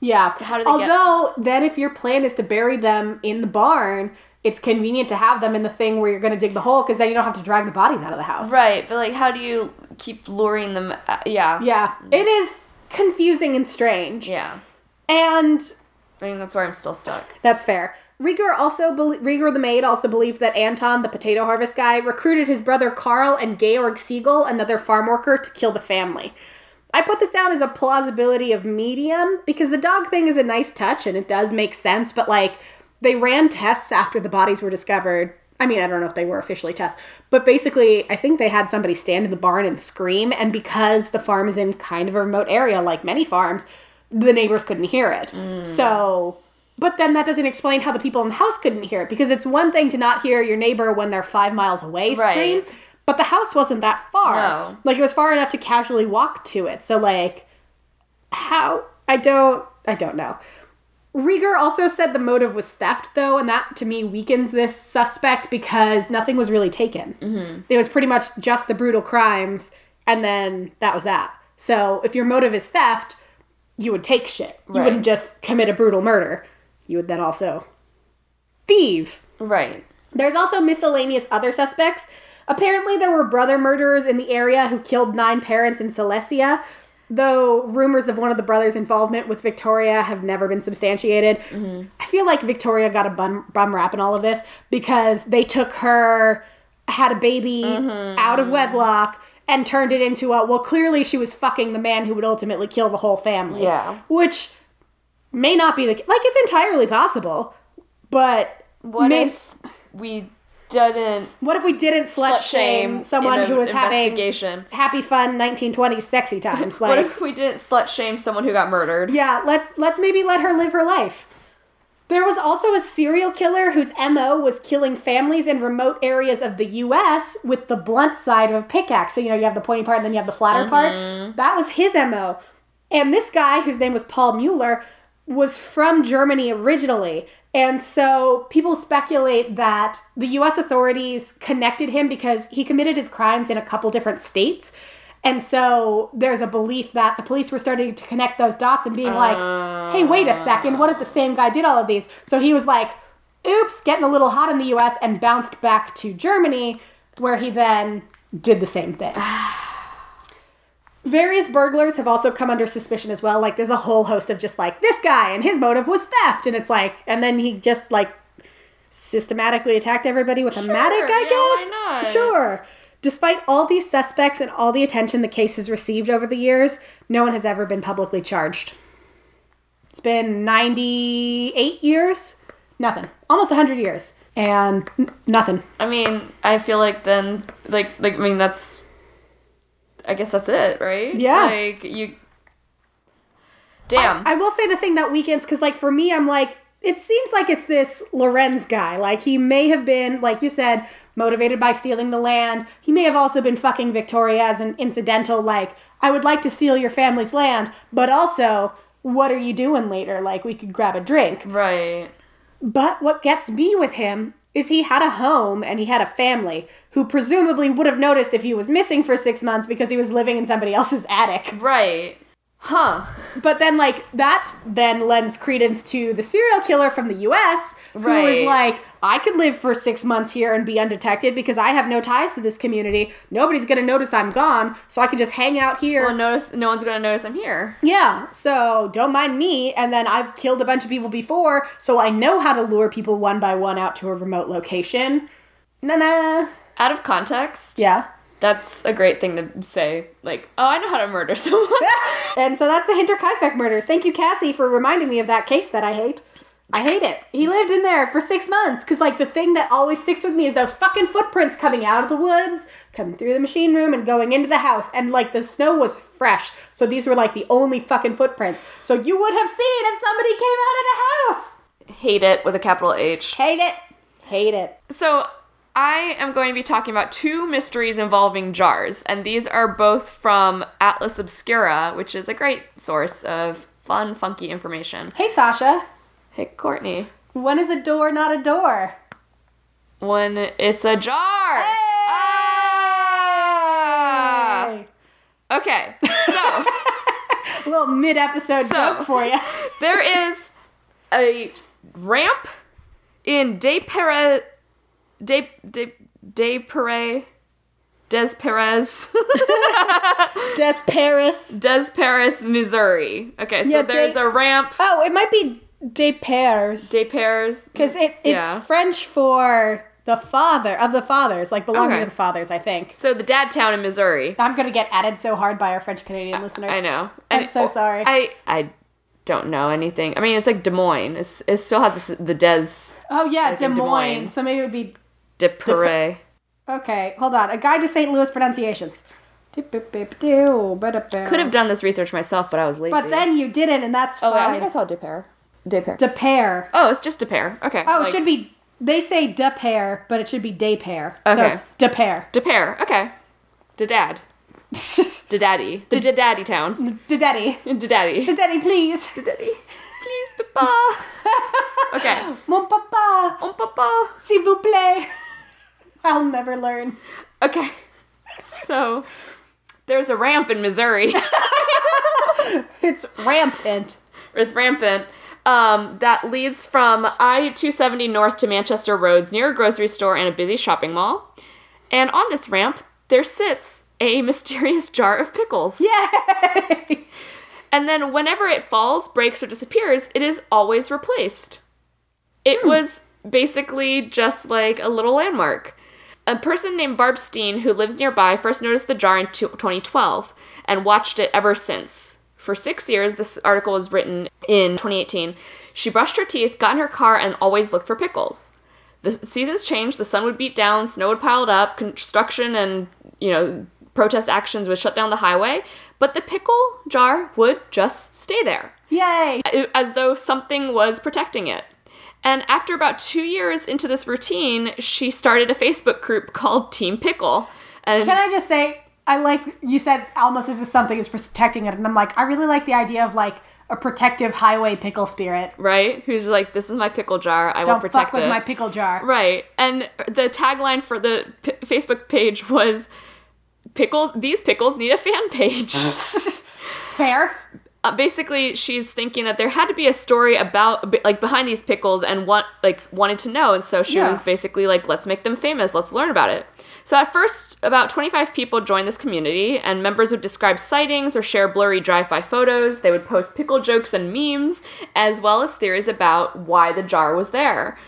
yeah How do they get- although then if your plan is to bury them in the barn it's convenient to have them in the thing where you're going to dig the hole because then you don't have to drag the bodies out of the house right? But like, how do you keep luring them? Uh, yeah. yeah it is confusing and strange Yeah. and I mean, that's where I'm still stuck. That's fair. Rieger also, bel Rieger the maid, also believed that Anton, the potato harvest guy, recruited his brother Carl and Georg Siegel, another farm worker, to kill the family. I put this down as a plausibility of medium because the dog thing is a nice touch and it does make sense, but like they ran tests after the bodies were discovered. I mean, I don't know if they were officially tests, but basically, I think they had somebody stand in the barn and scream, and because the farm is in kind of a remote area, like many farms, the neighbors couldn't hear it. Mm. So, but then that doesn't explain how the people in the house couldn't hear it because it's one thing to not hear your neighbor when they're five miles away scream, Right. but the house wasn't that far. No. Like it was far enough to casually walk to it. So like how I don't I don't know. Rieger also said the motive was theft, though, and that to me weakens this suspect because nothing was really taken. Mm-hmm. It was pretty much just the brutal crimes, and then that was that. So if your motive is theft, you would take shit. You wouldn't just commit a brutal murder. You would then also thieve. Right. There's also miscellaneous other suspects. Apparently, there were brother murderers in the area who killed nine parents in Silesia, though rumors of one of the brothers' involvement with Victoria have never been substantiated. Mm-hmm. I feel like Victoria got a bum, bum rap in all of this because they took her, had a baby mm-hmm. out of wedlock, and turned it into a well, clearly she was fucking the man who would ultimately kill the whole family. Yeah. Which may not be the like it's entirely possible, but What may- if we didn't what if we didn't slut, slut shame someone who was having investigation? happy fun 1920s sexy times? What if we didn't slut shame someone who got murdered? yeah, let's let's maybe let her live her life. There was also a serial killer whose MO was killing families in remote areas of the US with the blunt side of a pickaxe. So, you know, you have the pointy part and then you have the flatter part. Mm-hmm. That was his MO. And this guy, whose name was Paul Mueller, was from Germany originally. And so people speculate that the US authorities connected him because he committed his crimes in a couple different states. And so there's a belief that the police were starting to connect those dots and being like, hey, wait a second, what if the same guy did all of these? So he was like, oops, getting a little hot in the US and bounced back to Germany, where he then did the same thing. Various burglars have also come under suspicion as well. Like, there's a whole host of just like, this guy and his motive was theft. And it's like, and then he just like systematically attacked everybody with a mattock, I yeah, guess. why not? Sure. Despite all these suspects and all the attention the case has received over the years, no one has ever been publicly charged. It's been 98 years? Nothing. Almost 100 years. And n- nothing. I mean, I feel like then, like, like I mean, that's, I guess that's it, right? Yeah. Like you. Damn. I will say the thing that weekends, because like for me, I'm like, it seems like it's this Lorenz guy. Like he may have been, like you said, motivated by stealing the land. He may have also been fucking Victoria as an incidental, like, I would like to steal your family's land, but also, what are you doing later? Like, we could grab a drink. right. But what gets me with him is he had a home and he had a family who presumably would have noticed if he was missing for six months because he was living in somebody else's attic. Right. Huh. But then, like, that then lends credence to the serial killer from the US who is Right. like, I could live for six months here and be undetected because I have no ties to this community. Nobody's gonna notice I'm gone, so I can just hang out here. Well, notice. No one's gonna notice I'm here. Yeah, so don't mind me. And then I've killed a bunch of people before, so I know how to lure people one by one out to a remote location. Nah, nah. Out of context. Yeah. That's a great thing to say. Like, oh, I know how to murder someone. and so that's the Hinterkaifeck murders. Thank you, Cassie, for reminding me of that case that I hate. I hate it. He lived in there for six months because, like, the thing that always sticks with me is those fucking footprints coming out of the woods, coming through the machine room, and going into the house. And, like, the snow was fresh. So these were, like, the only fucking footprints. So you would have seen if somebody came out of the house. Hate it with a capital H. Hate it. Hate it. So, I am going to be talking about two mysteries involving jars, and these are both from Atlas Obscura, which is a great source of fun, funky information. Hey, Sasha. Hey, Courtney. When is a door not a door? When it's a jar! Ah! Okay, so. A little mid episode So- joke for you. There is a ramp in De Perez, De De De Perez, Des Perez, Des Paris. Des Perez, Missouri. Okay, so Yeah, there's De- a ramp. Oh, it might be Des Peres. De Perez, Because it, it's Yeah. French for the father of the fathers, like belonging Okay. to the fathers, I think. so the dad town in Missouri. I'm gonna get added so hard by our French Canadian listener. I know. I'm so sorry. I I don't know anything. I mean, it's like Des Moines. It's it still has this, the Des Oh yeah, Des in Des Moines. Moines. So maybe it would be De Perez. okay. Hold on, a guide to St. Louis pronunciations. Could Could have done this research myself, but I was lazy. but then you didn't, and that's why. oh, I fine. think I saw De Pere. De Pere. De Pere. Oh, it's just a pair. Okay. Oh, like- it should be They say de pair, but it should be day pair. So Okay. it's de pair. De pair. Okay. De dad. De daddy. The de daddy town. de daddy. De daddy. De daddy, please. De daddy. Please, papa. okay. Mon papa, On papa. s'il vous plaît. I'll never learn. Okay. So there's a ramp in Missouri. It's rampant. it's rampant. Um, that leads from I 270 north to Manchester Roads near a grocery store and a busy shopping mall. And on this ramp, there sits a mysterious jar of pickles. Yay! And then whenever it falls, breaks, or disappears, it is always replaced. It was basically just like a little landmark. A person named Barb Steen, who lives nearby, first noticed the jar in two- 2012 and watched it ever since. For six years, this article was written in 2018. She brushed her teeth, got in her car, and always looked for pickles. The seasons changed, the sun would beat down, snow would pile up, construction and, you know, protest actions would shut down the highway, but the pickle jar would just stay there Yay! as though something was protecting it. And after about two years into this routine, she started a Facebook group called Team Pickle. And Can I just say, I like you said almost as if something is protecting it, and I'm like, I really like the idea of like a protective highway pickle spirit. right? Who's like, this is my pickle jar. I will Don't protect fuck with it. my pickle jar. right. And the tagline for the p- Facebook page was, "Pickle. These pickles need a fan page." Fair. Uh, basically she's thinking that there had to be a story about like behind these pickles and want like wanted to know. And so she Yeah. was basically like let's make them famous. Let's learn about it. So at first about 25 people joined this community and members would describe sightings or share blurry drive-by photos. They would post pickle jokes and memes as well as theories about why the jar was there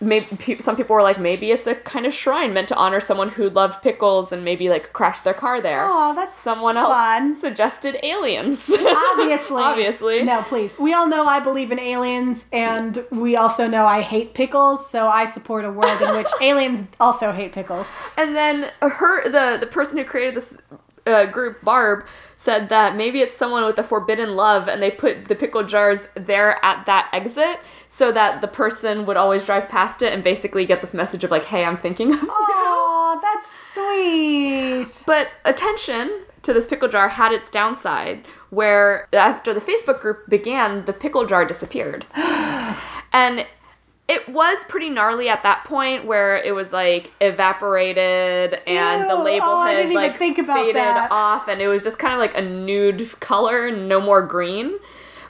maybe some people were like maybe it's a kind of shrine meant to honor someone who loved pickles and maybe like crashed their car there Oh, that's someone else fun. suggested aliens Obviously. Obviously. No, please. We all know I believe in aliens, and we also know I hate pickles, so I support a world in which aliens also hate pickles. And then her, the the person who created this uh, group, Barb, said that maybe it's someone with a forbidden love, and they put the pickle jars there at that exit so that the person would always drive past it and basically get this message of like, "Hey, I'm thinking of you." Oh, that's sweet. But attention to this pickle jar had its downside, where after the Facebook group began, the pickle jar disappeared. and it was pretty gnarly at that point where it was like evaporated and the label Oh, had like faded that. off and it was just kind of like a nude color, no more green.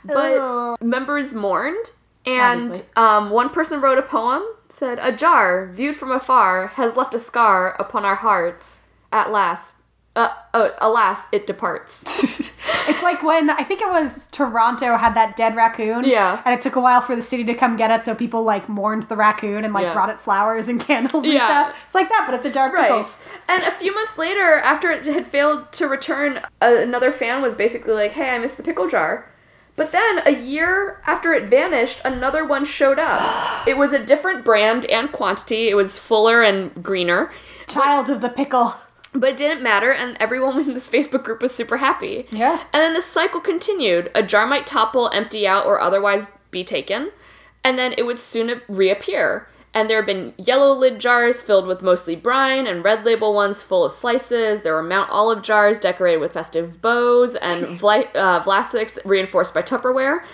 But Ugh. members mourned and um, one person wrote a poem said a jar viewed from afar has left a scar upon our hearts at last uh, oh, alas it departs It's like when I think it was Toronto had that dead raccoon. Yeah. And it took a while for the city to come get it, so people like mourned the raccoon and like Yeah. brought it flowers and candles and Yeah. stuff. It's like that, but it's a jar of pickles. and a few months later after it had failed to return uh, another fan was basically like hey i missed the pickle jar but then a year after it vanished another one showed up it was a different brand and quantity it was fuller and greener Child of the pickle. But it didn't matter, and everyone in this Facebook group was super happy. Yeah. And then this cycle continued. A jar might topple, empty out, or otherwise be taken, and then it would soon reappear. And there have been yellow lid jars filled with mostly brine, and red label ones full of slices. There were Mount Olive jars decorated with festive bows, and Vli- uh, Vlasics reinforced by Tupperware.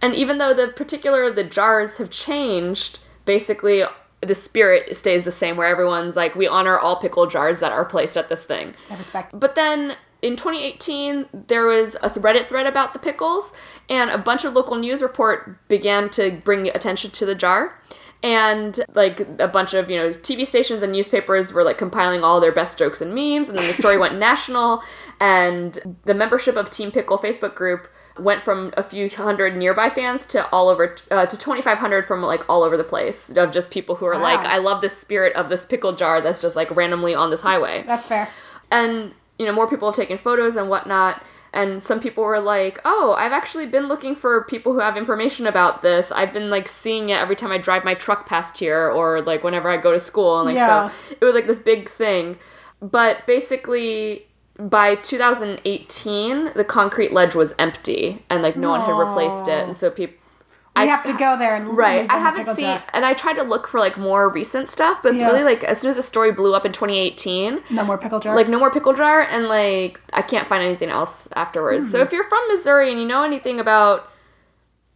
And even though the particular of the jars have changed, basically the spirit stays the same, where everyone's like, we honor all pickle jars that are placed at this thing. I respect. But then in 2018, there was a Reddit thread about the pickles, and a bunch of local news report began to bring attention to the jar. And like a bunch of you know TV stations and newspapers were like compiling all their best jokes and memes, and then the story went national. And the membership of Team Pickle Facebook group went from a few hundred nearby fans to all over uh, to 2,500 from like all over the place of just people who are Wow. like, I love the spirit of this pickle jar that's just like randomly on this highway That's fair. and you know more people have taken photos and whatnot and some people were like oh i've actually been looking for people who have information about this i've been like seeing it every time i drive my truck past here or like whenever i go to school and like Yeah. so it was like this big thing but basically by 2018 the concrete ledge was empty and like no one had replaced it and so people We I have to go there and Right. I haven't seen, and I tried to look for like more recent stuff, but it's Yeah. really like as soon as the story blew up in 2018, No more pickle jar. like no more pickle jar, and like I can't find anything else afterwards. Hmm. So if you're from Missouri and you know anything about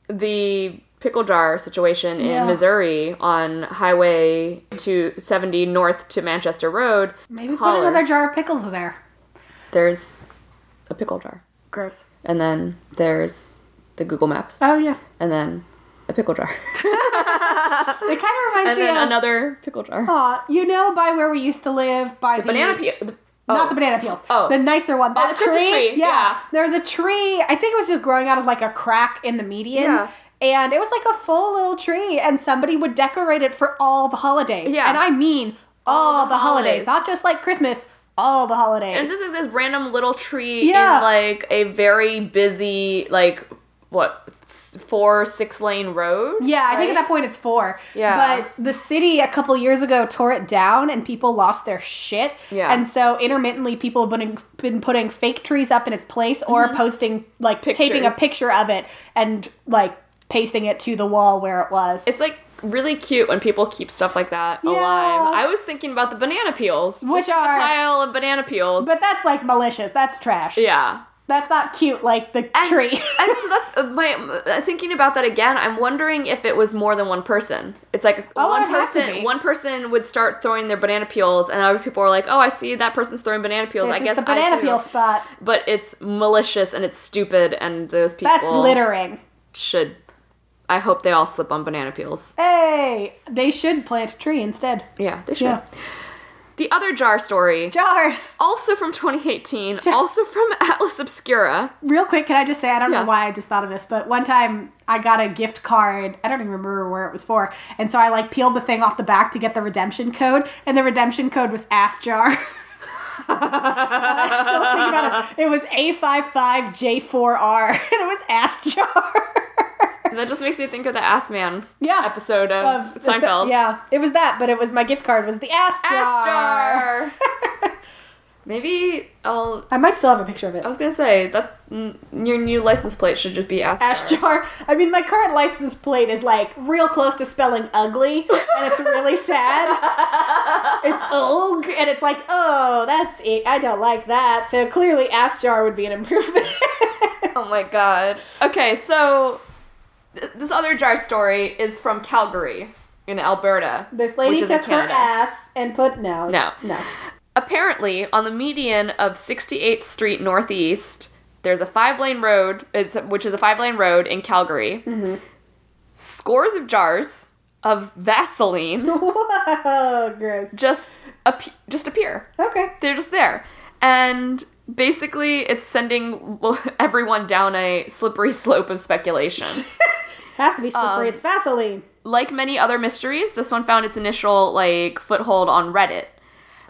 the pickle jar situation in Yeah. Missouri on Highway 270 north to Manchester Road, maybe put another jar of pickles there. There's a pickle jar, Gross. and then there's the Google Maps, Oh yeah. and then a pickle jar, It kind of reminds and me then of another pickle jar. Aw, you know, by where we used to live, by the, Banana peel. the- oh. Not oh. the banana peels. Oh. The nicer one. Oh, that the Christmas tree, yeah. There was a tree. I think it was just growing out of like a crack in the median. Yeah. And it was like a full little tree, and somebody would decorate it for all the holidays. Yeah. And I mean all, All the, the holidays. holidays. not just like Christmas, all the holidays. And it's just like this random little tree Yeah. in like a very busy, like what four six lane road. Yeah, I think at that point it's four. Yeah. But the city a couple years ago tore it down and people lost their shit. Yeah. And so intermittently people have been, been putting fake trees up in its place or posting, like, taping a Mm-hmm. Picture of it and, like, pasting it to the wall where it was. It's like really cute when people keep stuff like that alive. I was thinking about the banana peels, Which are- pile of banana peels. but that's, like, malicious. That's trash. yeah. That's not cute like the And, tree. and so that's uh, my uh, thinking about that again. I'm wondering if it was more than one person. It's like Oh, one it has to person. One person would start throwing their banana peels, and other people are like, "Oh, I see that person's throwing banana peels. this I guess the banana too." peel spot. But it's malicious and it's stupid, and those people That's littering. should. I hope they all slip on banana peels. Hey, they should plant a tree instead. Yeah, they should. Yeah. The other jar story, Jars. also from 2018, also from Atlas Obscura. Real quick, can I just say I don't Yeah. know why I just thought of this, but one time I got a gift card. I don't even remember where it was for, and so I like peeled the thing off the back to get the redemption code, and the redemption code was ass jar. I still think about it. It was A55J4R, and it was ass jar. That just makes me think of the Ass Man yeah. episode of, Of- Seinfeld. Yeah, it was that, but it was my gift card was the ass jar. Ass jar. Maybe I'll. I might still have a picture of it. I was gonna say that mm, your new license plate should just be ass, jar. jar. I mean, my current license plate is like real close to spelling ugly, and it's really sad. It's ugh, and it's like, oh, that's it. I don't like that. So clearly, ass jar would be an improvement. Oh my god. Okay, so th- this other jar story is from Calgary in Alberta. this lady which is in took her ass and put no, No. no. Apparently, on the median of 68th Street Northeast, there's a five lane road, it's, which is a five lane road in Calgary. Mm-hmm. Scores of jars of Vaseline Whoa, gross. just ap- just appear. Okay. They're just there. And basically, it's sending everyone down a slippery slope of speculation. Has to be slippery. Um, it's Vaseline. like many other mysteries, this one found its initial like foothold on Reddit.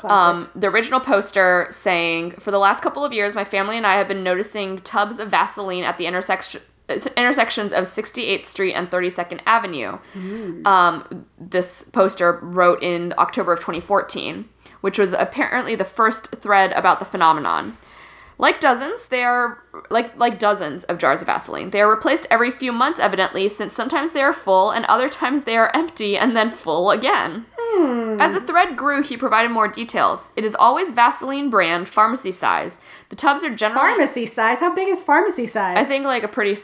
Um, the original poster saying, "For the last couple of years, my family and I have been noticing tubs of Vaseline at the intersection." Intersections of 68th Street and 32nd Avenue. Um, this poster wrote in October of 2014, which was apparently the first thread about the phenomenon. Like dozens, they are like like dozens of jars of Vaseline. They are replaced every few months, evidently, since sometimes they are full and other times they are empty and then full again. Hmm. As the thread grew, he provided more details. It is always Vaseline brand, pharmacy size. The tubs are generally pharmacy size. How big is pharmacy size? I think like a pretty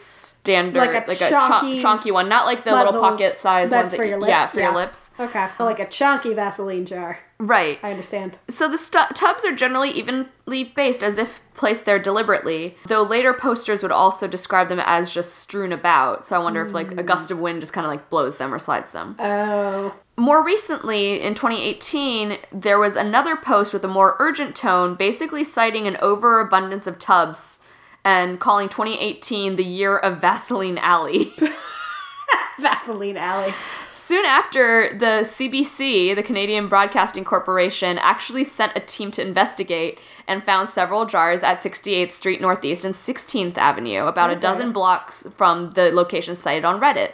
standard, Like like a a, chonky- chon- chonky one, not like the Not little pocket size that's ones that for you- your lips. Yeah, for your lips. Okay. Like a chunky Vaseline jar. Right. I understand. So the stu- tubs are generally evenly faced, as if placed there deliberately. Though later posters would also describe them as just strewn about. So I wonder if like a hmm. gust of wind just kind of like blows them or slides them. Oh. More recently, in 2018, there was another post with a more urgent tone, basically citing an overabundance of tubs and calling 2018 the year of Vaseline Alley. Vaseline Alley. Soon after, the CBC, the Canadian Broadcasting Corporation, actually sent a team to investigate and found several jars at 68th Street Northeast and 16th Avenue, about a dozen blocks from the location cited on Reddit.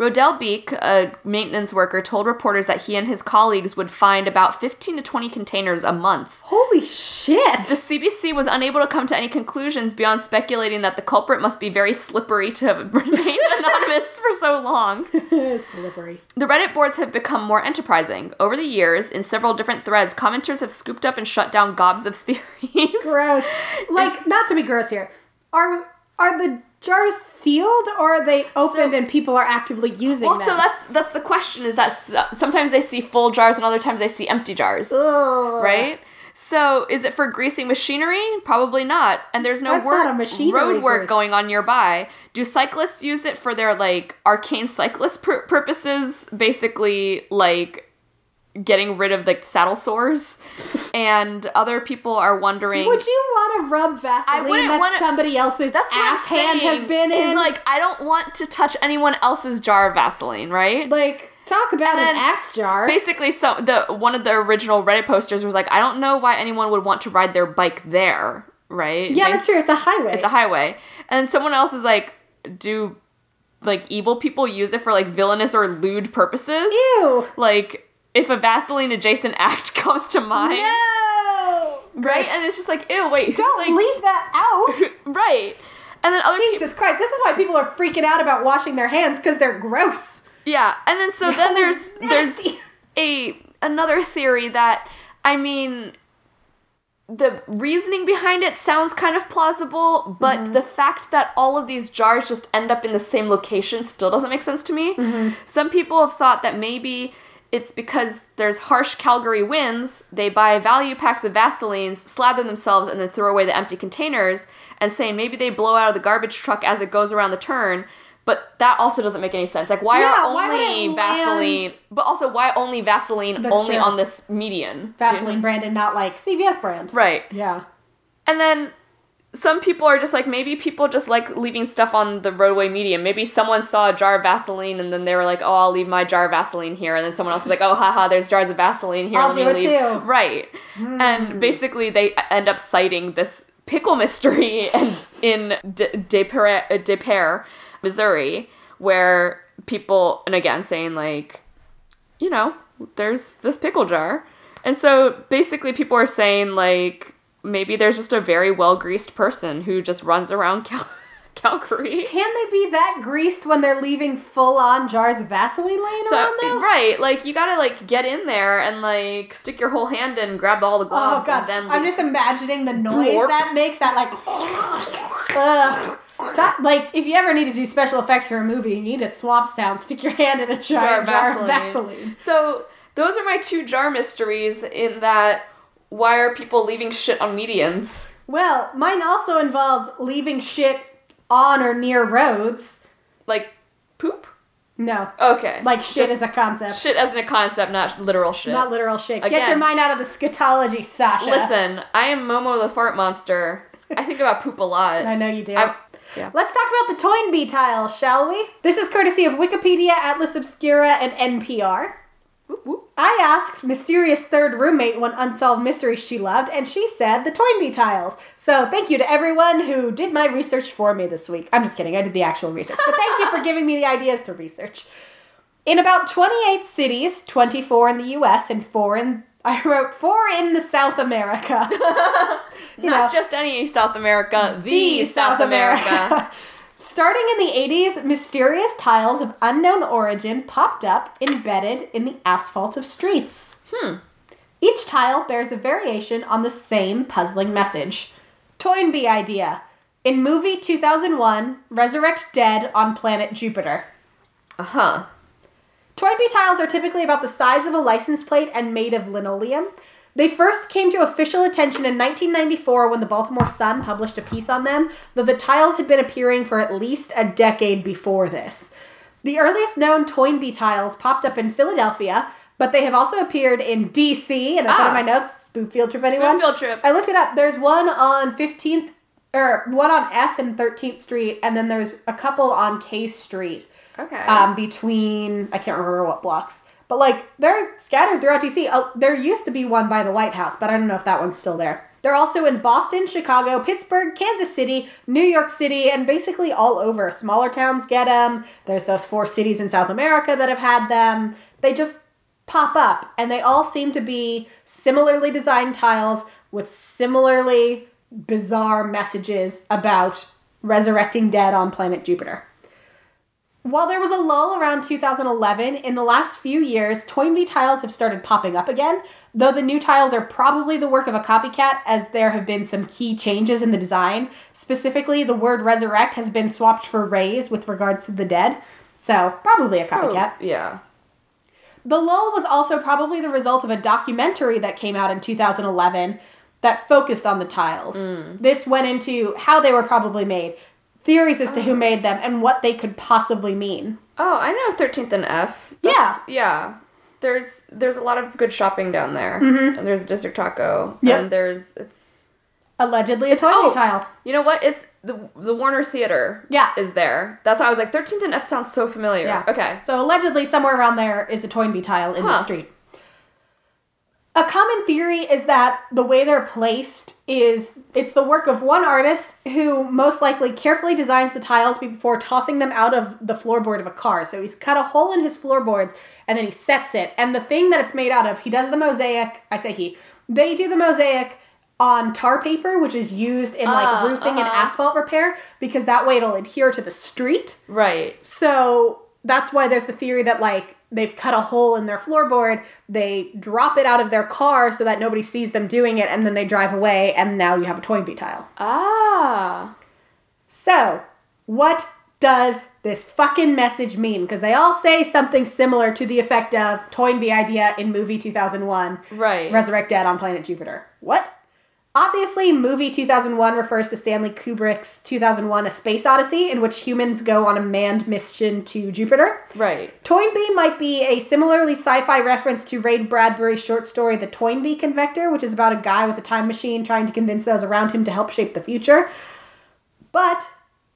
Rodell Beek, a maintenance worker, told reporters that he and his colleagues would find about 15 to 20 containers a month. Holy shit! The CBC was unable to come to any conclusions beyond speculating that the culprit must be very slippery to have remained anonymous for so long. Slippery. The Reddit boards have become more enterprising. Over the years, in several different threads, commenters have scooped up and shut down gobs of theories. Gross. Like, not to be gross here. Are are the jars sealed or are they opened So- and people are actively using Well, them? so that's that's the question. Is that sometimes they see full jars and other times they see empty jars, Ugh. right? So is it for greasing machinery? Probably not. And there's no That's work, not a machinery road work grease. going on nearby. Do cyclists use it for their like arcane cyclist pur- purposes? Basically, like getting rid of the saddle sores. and other people are wondering. Would you want to rub Vaseline that wanna- somebody else's that's ass hand has been is in? like I don't want to touch anyone else's jar of Vaseline, right? like talk about And an ass jar. basically so the one of the original reddit posters was like i don't know why anyone would want to ride their bike there right yeah, Maybe that's true. It's a highway. it's a highway and someone else is like do like evil people use it for like villainous or lewd purposes Ew. like if a vaseline adjacent act comes to mind No. right and it's just like ew wait Don't like, leave that out. right and then other people Jesus Christ! This is why people are freaking out about washing their hands because they're gross. Yeah, and then so then there's there's a another theory that I mean the reasoning behind it sounds kind of plausible, but Mm-hmm. the fact that all of these jars just end up in the same location still doesn't make sense to me. Mm-hmm. Some people have thought that maybe it's because there's harsh Calgary winds, they buy value packs of Vaselines, slather themselves, and then throw away the empty containers, and saying maybe they blow out of the garbage truck as it goes around the turn. But that also doesn't make any sense. Like, why Yeah, are only it Vaseline? land- But also, why only Vaseline That's only true. on this median? Vaseline brand and not like CVS brand. Right. Yeah. And then some people are just like, maybe people just like leaving stuff on the roadway medium. Maybe someone saw a jar of Vaseline and then they were like, oh, I'll leave my jar of Vaseline here. And then someone else is like, oh, haha, there's jars of Vaseline here. I'll do me it leave. too. Right. And basically, they end up citing this pickle mystery in De- Desper- uh, Missouri, where people, and again, saying like, you know, there's this pickle jar. And so basically, people are saying, like, maybe there's just a very well greased person who just runs around Cal- Calgary. Can they be that greased when they're leaving full on jars of Vaseline laying So, around though? right, like, you gotta, like, get in there and, like, stick your whole hand in, grab all the gloves, Oh gloves, god, and then. I'm just imagining the noise Blorp. that makes that like Ugh. Like if you ever need to do special effects for a movie, you need a swamp sound, stick your hand in a giant jar, of Vaseline. So, those are my two jar mysteries in that why are people leaving shit on medians? Well, mine also involves leaving shit on or near roads. Like, poop? No. Okay. Like shit Just is a concept. Shit as a concept, not literal shit. Not literal shit. Get your mind out of the scatology, Sasha. Listen, I am Momo the fart monster. I think about poop a lot. I know you do. I- yeah. Let's talk about the Toynbee tile, shall we? This is courtesy of Wikipedia, Atlas Obscura, and NPR. Whoop, whoop. I asked mysterious third roommate what unsolved mysteries she loved, and she said the Toynbee tiles. So thank you to everyone who did my research for me this week. I'm just kidding, I did the actual research. But thank you for giving me the ideas to research. In about 28 cities, 24 in the US, and 4 in. I wrote 4 in the South America. Not know, just any South America, the, South, America. Starting in the 80s, mysterious tiles of unknown origin popped up embedded in the asphalt of streets. Hmm. Each tile bears a variation on the same puzzling message. Toynbee idea. In movie 2001, resurrect dead on planet Jupiter. Uh huh. Toynbee tiles are typically about the size of a license plate and made of linoleum. They first came to official attention in 1994 when the Baltimore Sun published a piece on them, though the tiles had been appearing for at least a decade before this. The earliest known Toynbee tiles popped up in Philadelphia, but they have also appeared in DC, and I put Ah. in my notes, Spoon Field Trip anyone? field trip. I looked it up. There's one on 15th, or one on F and 13th Street, and then there's a couple on K Street Okay. um, between I can't remember what blocks, but like they're scattered throughout DC. Oh, there used to be one by the White House, but I don't know if that one's still there. They're also in Boston, Chicago, Pittsburgh, Kansas City, New York City, and basically all over. Smaller towns get them. There's those four cities in South America that have had them. They just pop up, and they all seem to be similarly designed tiles with similarly bizarre messages about resurrecting dead on planet Jupiter. While there was a lull around 2011, in the last few years, Toynbee tiles have started popping up again, though the new tiles are probably the work of a copycat, as there have been some key changes in the design. Specifically, the word resurrect has been swapped for raise with regards to the dead, so probably a oh, copycat. Oh, yeah. The lull was also probably the result of a documentary that came out in 2011 that focused on the tiles. Mm. This went into how they were probably made, theories as to who uh-huh. made them, and what they could possibly mean. Oh, I know Thirteenth and F. Yeah. That's- yeah. There's there's a lot of good shopping down there, mm-hmm. and there's District Taco, and there's it's Allegedly a Toynbee oh. tile. you know what it's the the Warner Theater. Yeah. is there. That's why I was like Thirteenth and F sounds so familiar. Yeah. Okay. So allegedly somewhere around there is a Toynbee tile in the street. A common theory is that the way they're placed is it's the work of one artist who most likely carefully designs the tiles before tossing them out of the floorboard of a car. So he's cut a hole in his floorboards and then he sets it. And the thing that it's made out of, he does the mosaic. I say he. They do the mosaic on tar paper, which is used in like Ah, roofing and uh-huh. asphalt repair because that way it'll adhere to the street. Right. So that's why there's the theory that like they've cut a hole in their floorboard, they drop it out of their car so that nobody sees them doing it, and then they drive away, and now you have a Toynbee tile. Ah. So, what does this fucking message mean? Because they all say something similar to the effect of Toynbee idea in movie 2001, Right. Resurrect Dead on Planet Jupiter. What? Obviously, movie 2001 refers to Stanley Kubrick's 2001 A Space Odyssey, in which humans go on a manned mission to Jupiter. right. Toynbee might be a similarly sci fi reference to Ray Bradbury's short story The Toynbee Convector, which is about a guy with a time machine trying to convince those around him to help shape the future. But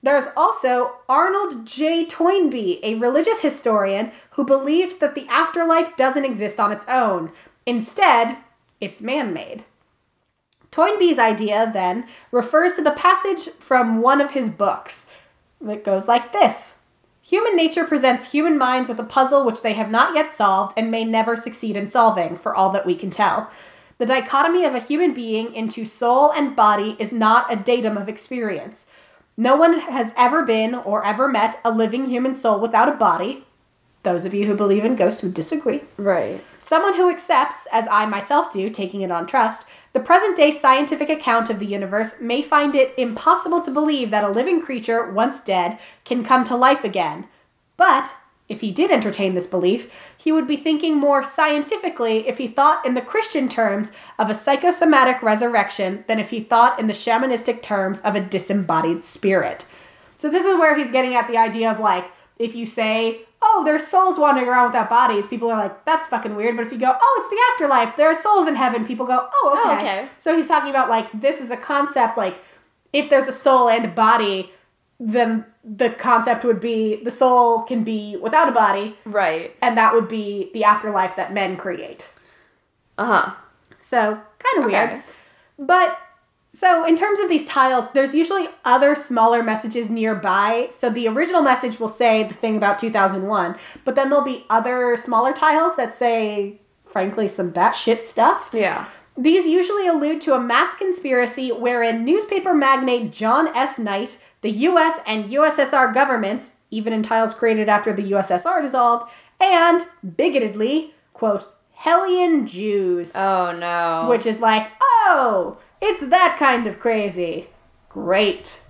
there's also Arnold J. Toynbee, a religious historian who believed that the afterlife doesn't exist on its own. Instead, it's man made. Toynbee's idea, then, refers to the passage from one of his books that goes like this Human nature presents human minds with a puzzle which they have not yet solved and may never succeed in solving, for all that we can tell. The dichotomy of a human being into soul and body is not a datum of experience. No one has ever been or ever met a living human soul without a body. Those of you who believe in ghosts would disagree. Right. Someone who accepts, as I myself do, taking it on trust, the present day scientific account of the universe may find it impossible to believe that a living creature, once dead, can come to life again. But, if he did entertain this belief, he would be thinking more scientifically if he thought in the Christian terms of a psychosomatic resurrection than if he thought in the shamanistic terms of a disembodied spirit. So, this is where he's getting at the idea of like, if you say, oh, there's souls wandering around without bodies, people are like, that's fucking weird. But if you go, oh, it's the afterlife, there are souls in heaven, people go, oh, okay. Oh, okay. So he's talking about like, this is a concept, like, if there's a soul and a body, then the concept would be the soul can be without a body, Right. and that would be the afterlife that men create. Uh huh. So, kind of Okay. weird. But so in terms of these tiles, there's usually other smaller messages nearby. So the original message will say the thing about 2001, but then there'll be other smaller tiles that say, frankly, some batshit stuff. Yeah. These usually allude to a mass conspiracy wherein newspaper magnate John S. Knight, the US and USSR governments, even in tiles created after the USSR dissolved, and bigotedly, quote, Hellion Jews Oh no. which is like, oh, it's that kind of crazy. Great.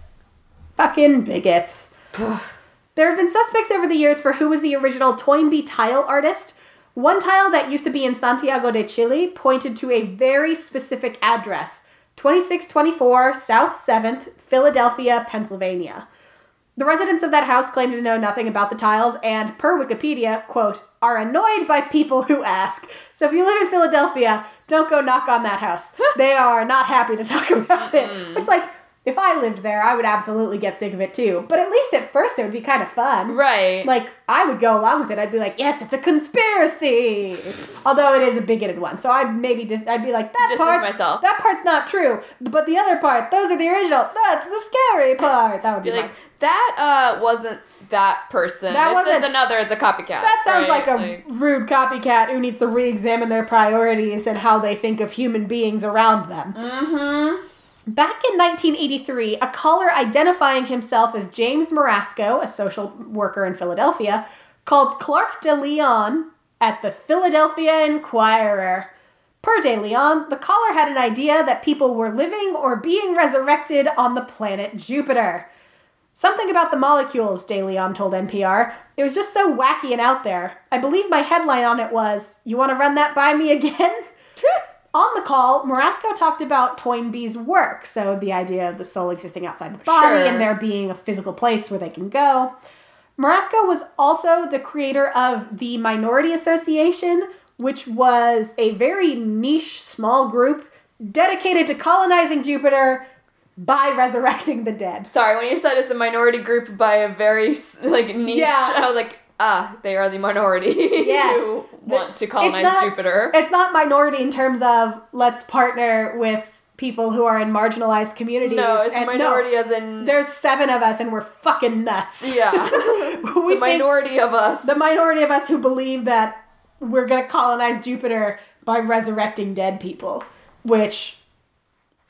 Fucking bigots. there have been suspects over the years for who was the original Toynbee tile artist. One tile that used to be in Santiago de Chile pointed to a very specific address 2624 South 7th, Philadelphia, Pennsylvania. The residents of that house claim to know nothing about the tiles and, per Wikipedia, quote, are annoyed by people who ask. So if you live in Philadelphia, don't go knock on that house. they are not happy to talk about it. Mm-hmm. It's like, if I lived there, I would absolutely get sick of it too. But at least at first it would be kind of fun. Right. Like I would go along with it. I'd be like, "Yes, it's a conspiracy," although it is a bigoted one. So I'd maybe just I'd be like, "That Distance part's myself. that part's not true," but the other part, those are the original. That's the scary part. That would be, be like like. that uh wasn't that person. That it's, wasn't- it's another. It's a copycat. That sounds right? like a rude copycat who needs to re-examine their priorities and how they think of human beings around them. Mm-hmm. Back in 1983, a caller identifying himself as James Morasco, a social worker in Philadelphia, called Clark de Leon at the Philadelphia Inquirer. Per de Leon, the caller had an idea that people were living or being resurrected on the planet Jupiter. Something about the molecules, De Leon told NPR. It was just so wacky and out there. I believe my headline on it was, You want to run that by me again? On the call, Morasco talked about Toynbee's work, so the idea of the soul existing outside the body Sure. and there being a physical place where they can go. Morasco was also the creator of the Minority Association, which was a very niche small group dedicated to colonizing Jupiter by resurrecting the dead. Sorry, when you said it's a minority group by a very like niche, Yeah. I was like, ah, they are the minority Yes. who want to It's colonize not- Jupiter. It's not minority in terms of let's partner with people who are in marginalized communities. No, it's and minority as in there's seven of us and we're fucking nuts. yeah, we the minority of us. the minority of us who believe that we're gonna colonize Jupiter by resurrecting dead people, which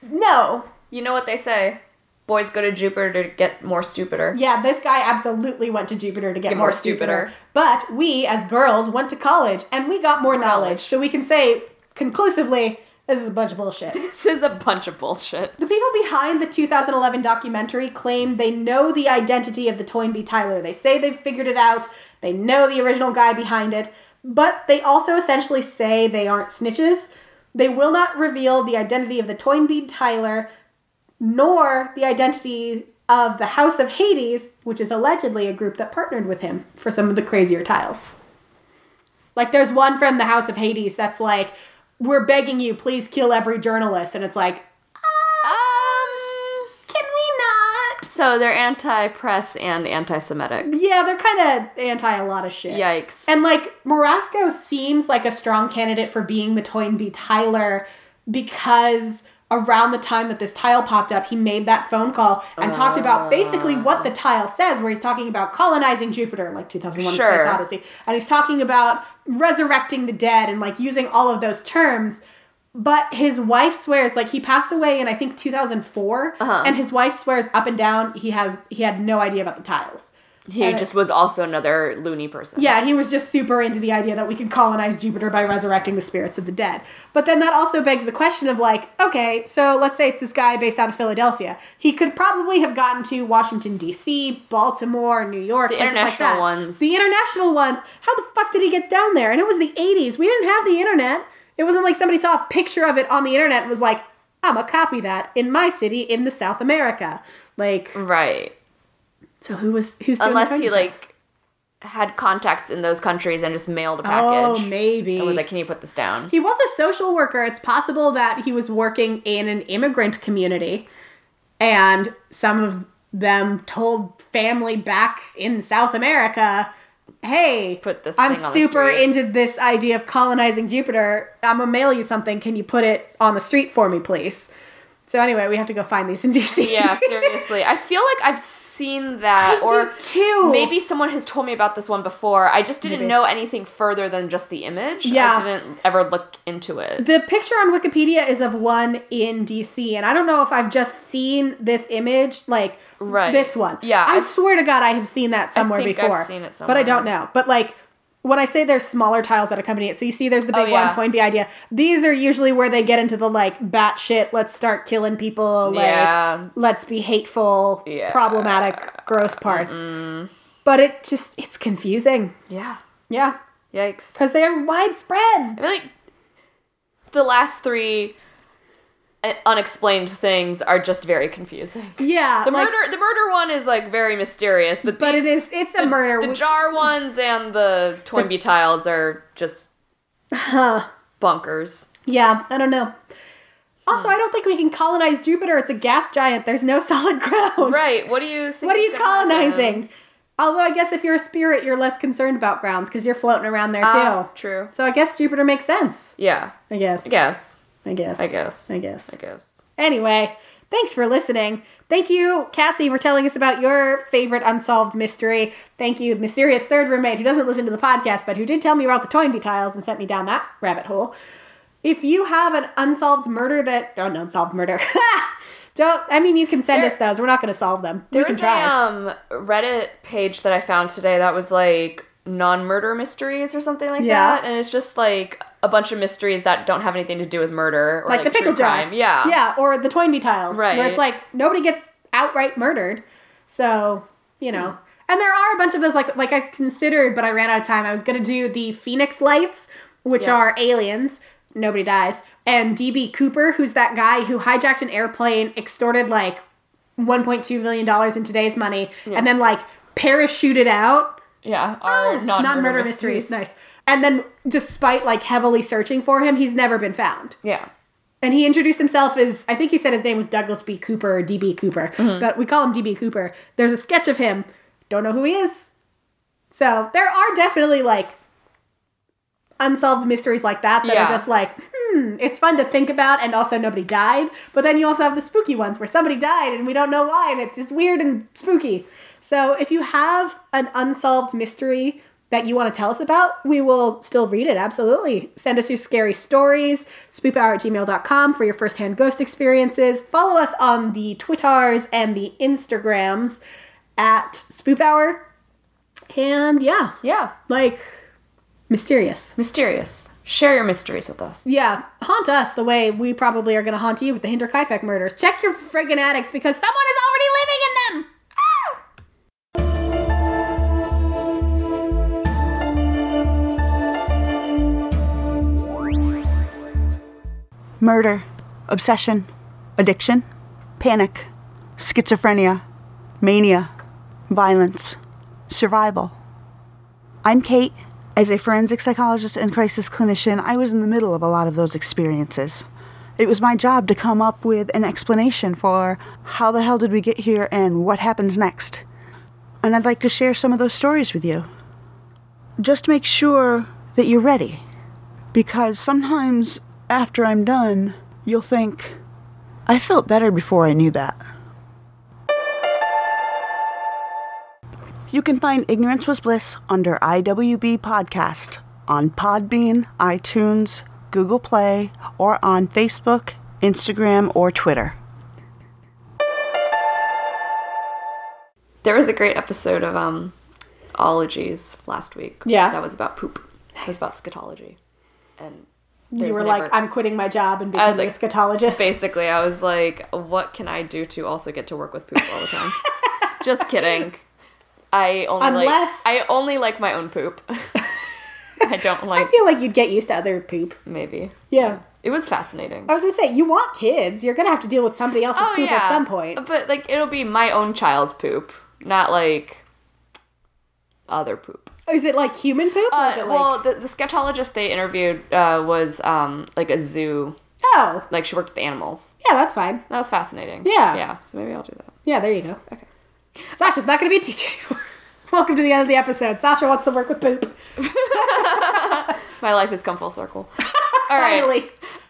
no, you know what they say? Boys go to Jupiter to get more stupider. yeah, this guy absolutely went to Jupiter to get, Get more more stupider. stupider. But we, as girls, went to college and we got more knowledge, knowledge. so we can say conclusively this is a bunch of bullshit. This is a bunch of bullshit. The people behind the 2011 documentary claim they know the identity of the Toynbee tiler. They say they've figured it out, they know the original guy behind it, but they also essentially say they aren't snitches. They will not reveal the identity of the Toynbee tiler, nor the identity of the House of Hades, which is allegedly a group that partnered with him for some of the crazier tiles. Like, there's one from the House of Hades that's like, we're begging you, please kill every journalist. And it's like, Um. can we not? So they're anti-press and anti-Semitic. Yeah, they're kind of anti a lot of shit. Yikes. And like Morasco seems like a strong candidate for being the Toynbee tiler because around the time that this tile popped up, he made that phone call and talked about basically what the tile says, where he's talking about colonizing Jupiter, like 2001 Sure. Space Odyssey. And he's talking about resurrecting the dead and like using all of those terms. But his wife swears, like he passed away in I think 2004, Uh-huh. and his wife swears up and down he has he had no idea about the tiles. He and it- just was also another loony person. Yeah, he was just super into the idea that we could colonize Jupiter by resurrecting the spirits of the dead. But then that also begs the question of like, okay, so let's say it's this guy based out of Philadelphia. He could probably have gotten to Washington D.C., Baltimore, New York, The like international that. ones. The international ones. How the fuck did he get down there? And it was the '80s. We didn't have the internet. It wasn't like somebody saw a picture of it on the internet and was like, "I'm gonna copy that in my city in the South America." Like, Right. So who was who's Unless he like had contacts in those countries and just mailed a package. Oh, package. maybe. And was like, "Can you put this down?" He was a social worker. It's possible that he was working in an immigrant community and some of them told family back in South America, hey, Put this I'm thing on super street." into this idea of colonizing Jupiter. I'm gonna mail you something. Can you put it on the street for me, please? So anyway, we have to go find these in DC. Yeah, seriously. I feel like I've seen that, I or too. maybe someone has told me about this one before. I just didn't Maybe. know anything further than just the image. Yeah. I didn't ever look into it. The picture on Wikipedia is of one in DC, and I don't know if I've just seen this image, like Right. this one. Yeah, I swear to God, I have seen that somewhere think I've before. seen it but I don't know. But like when I say there's smaller tiles that accompany it, so you see there's the big Oh, yeah. one, Toynbee idea. These are usually where they get into the like batshit, let's start killing people, like Yeah. let's be hateful, Yeah. problematic, gross parts. But it just it's confusing. Yeah. Yeah, Yikes. because they're widespread. I feel like the last three unexplained things are just very confusing. Yeah, The like- murder, the murder one is like very mysterious, but But it these- is it's a murder. The We- jar ones and the Toynbee tiles are just bonkers. Yeah, I don't know. Also, I don't think we can colonize Jupiter. It's a gas giant. There's no solid ground. Right. What do you think? What are you gonna happen? colonizing? Although I guess if you're a spirit, you're less concerned about grounds because you're floating around there too. Ah, true. so I guess Jupiter makes sense. Yeah. I guess. I guess. I guess. I guess. I guess. I guess. Anyway, thanks for listening. Thank you, Cassie, for telling us about your favorite unsolved mystery. Thank you, mysterious third roommate who doesn't listen to the podcast, but who did tell me about the Toynbee tiles and sent me down that rabbit hole. If you have an unsolved murder that, oh, an unsolved murder. Don't, I mean, you can send There- us those. We're not going to solve them. There we can was try. a um Reddit page that I found today that was like non-murder mysteries or something like Yeah. that, and it's just like a bunch of mysteries that don't have anything to do with murder or like, like, the pickle jar. Yeah. Yeah, or the Toynbee tiles. Where Right. it's like nobody gets outright murdered. So, you know. Hmm. And there are a bunch of those like like I considered, but I ran out of time. I was gonna do the Phoenix Lights, which Yeah. are aliens. Nobody dies. And DB Cooper, who's that guy who hijacked an airplane, extorted like 1.2 million dollars in today's money, and then like parachuted out Yeah. Are non-murder, Oh, non-murder mysteries. Nice. And then, despite like heavily searching for him, he's never been found. Yeah. And he introduced himself as I think he said his name was Douglas B. Cooper or DB Cooper, Mm-hmm. but we call him DB Cooper. There's a sketch of him. Don't know who he is. So there are definitely like unsolved mysteries like that that Yeah. are just like, hmm, Hmm, it's fun to think about, and also nobody died. But then you also have the spooky ones where somebody died and we don't know why, and it's just weird and spooky. So if you have an unsolved mystery that you want to tell us about, we will still read it. Absolutely. Send us your scary stories, spoophour at gmail.com for your firsthand ghost experiences. Follow us on the Twitters and the Instagrams at Spoop Hour. And yeah, Yeah. like mysterious. Mysterious. Share your mysteries with us. Yeah, haunt us the way we probably are going to haunt you with the Hinterkaifeck murders. Check your friggin' attics because someone is already living in them! Ah! murder, obsession, addiction, panic, schizophrenia, mania, violence, survival. I'm Kate. As a forensic psychologist and crisis clinician, I was in the middle of a lot of those experiences. It was my job to come up with an explanation for how the hell did we get here and what happens next. And I'd like to share some of those stories with you. Just make sure that you're ready because sometimes after I'm done, you'll think, I felt better before I knew that. You can find Ignorance Was Bliss under IWB Podcast on Podbean, iTunes, Google Play, or on Facebook, Instagram, or Twitter. There was a great episode of um ologies last week. Yeah. That was about poop. It was about scatology. And You there's were never- like, I'm quitting my job and I was becoming like, a scatologist. Basically, I was like, what can I do to also get to work with poop all the time? Just kidding. I only Unless- like I only like my own poop. I don't like I feel like you'd get used to other poop. maybe. Yeah. It was fascinating. I was gonna say, you want kids. You're gonna have to deal with somebody else's Oh, poop at some point. But like it'll be my own child's poop, not like other poop. Is it like human poop or Uh, is it like well, the, the scatologist they interviewed uh, was um, like a zoo. Oh. Like she worked with animals. Yeah, that's fine. That was fascinating. Yeah. Yeah. So maybe I'll do that. Yeah, there you go. Okay. Sasha's not gonna be a teacher anymore. Welcome to the end of the episode. Sasha wants to work with poop. My life has come full circle. All right. Finally.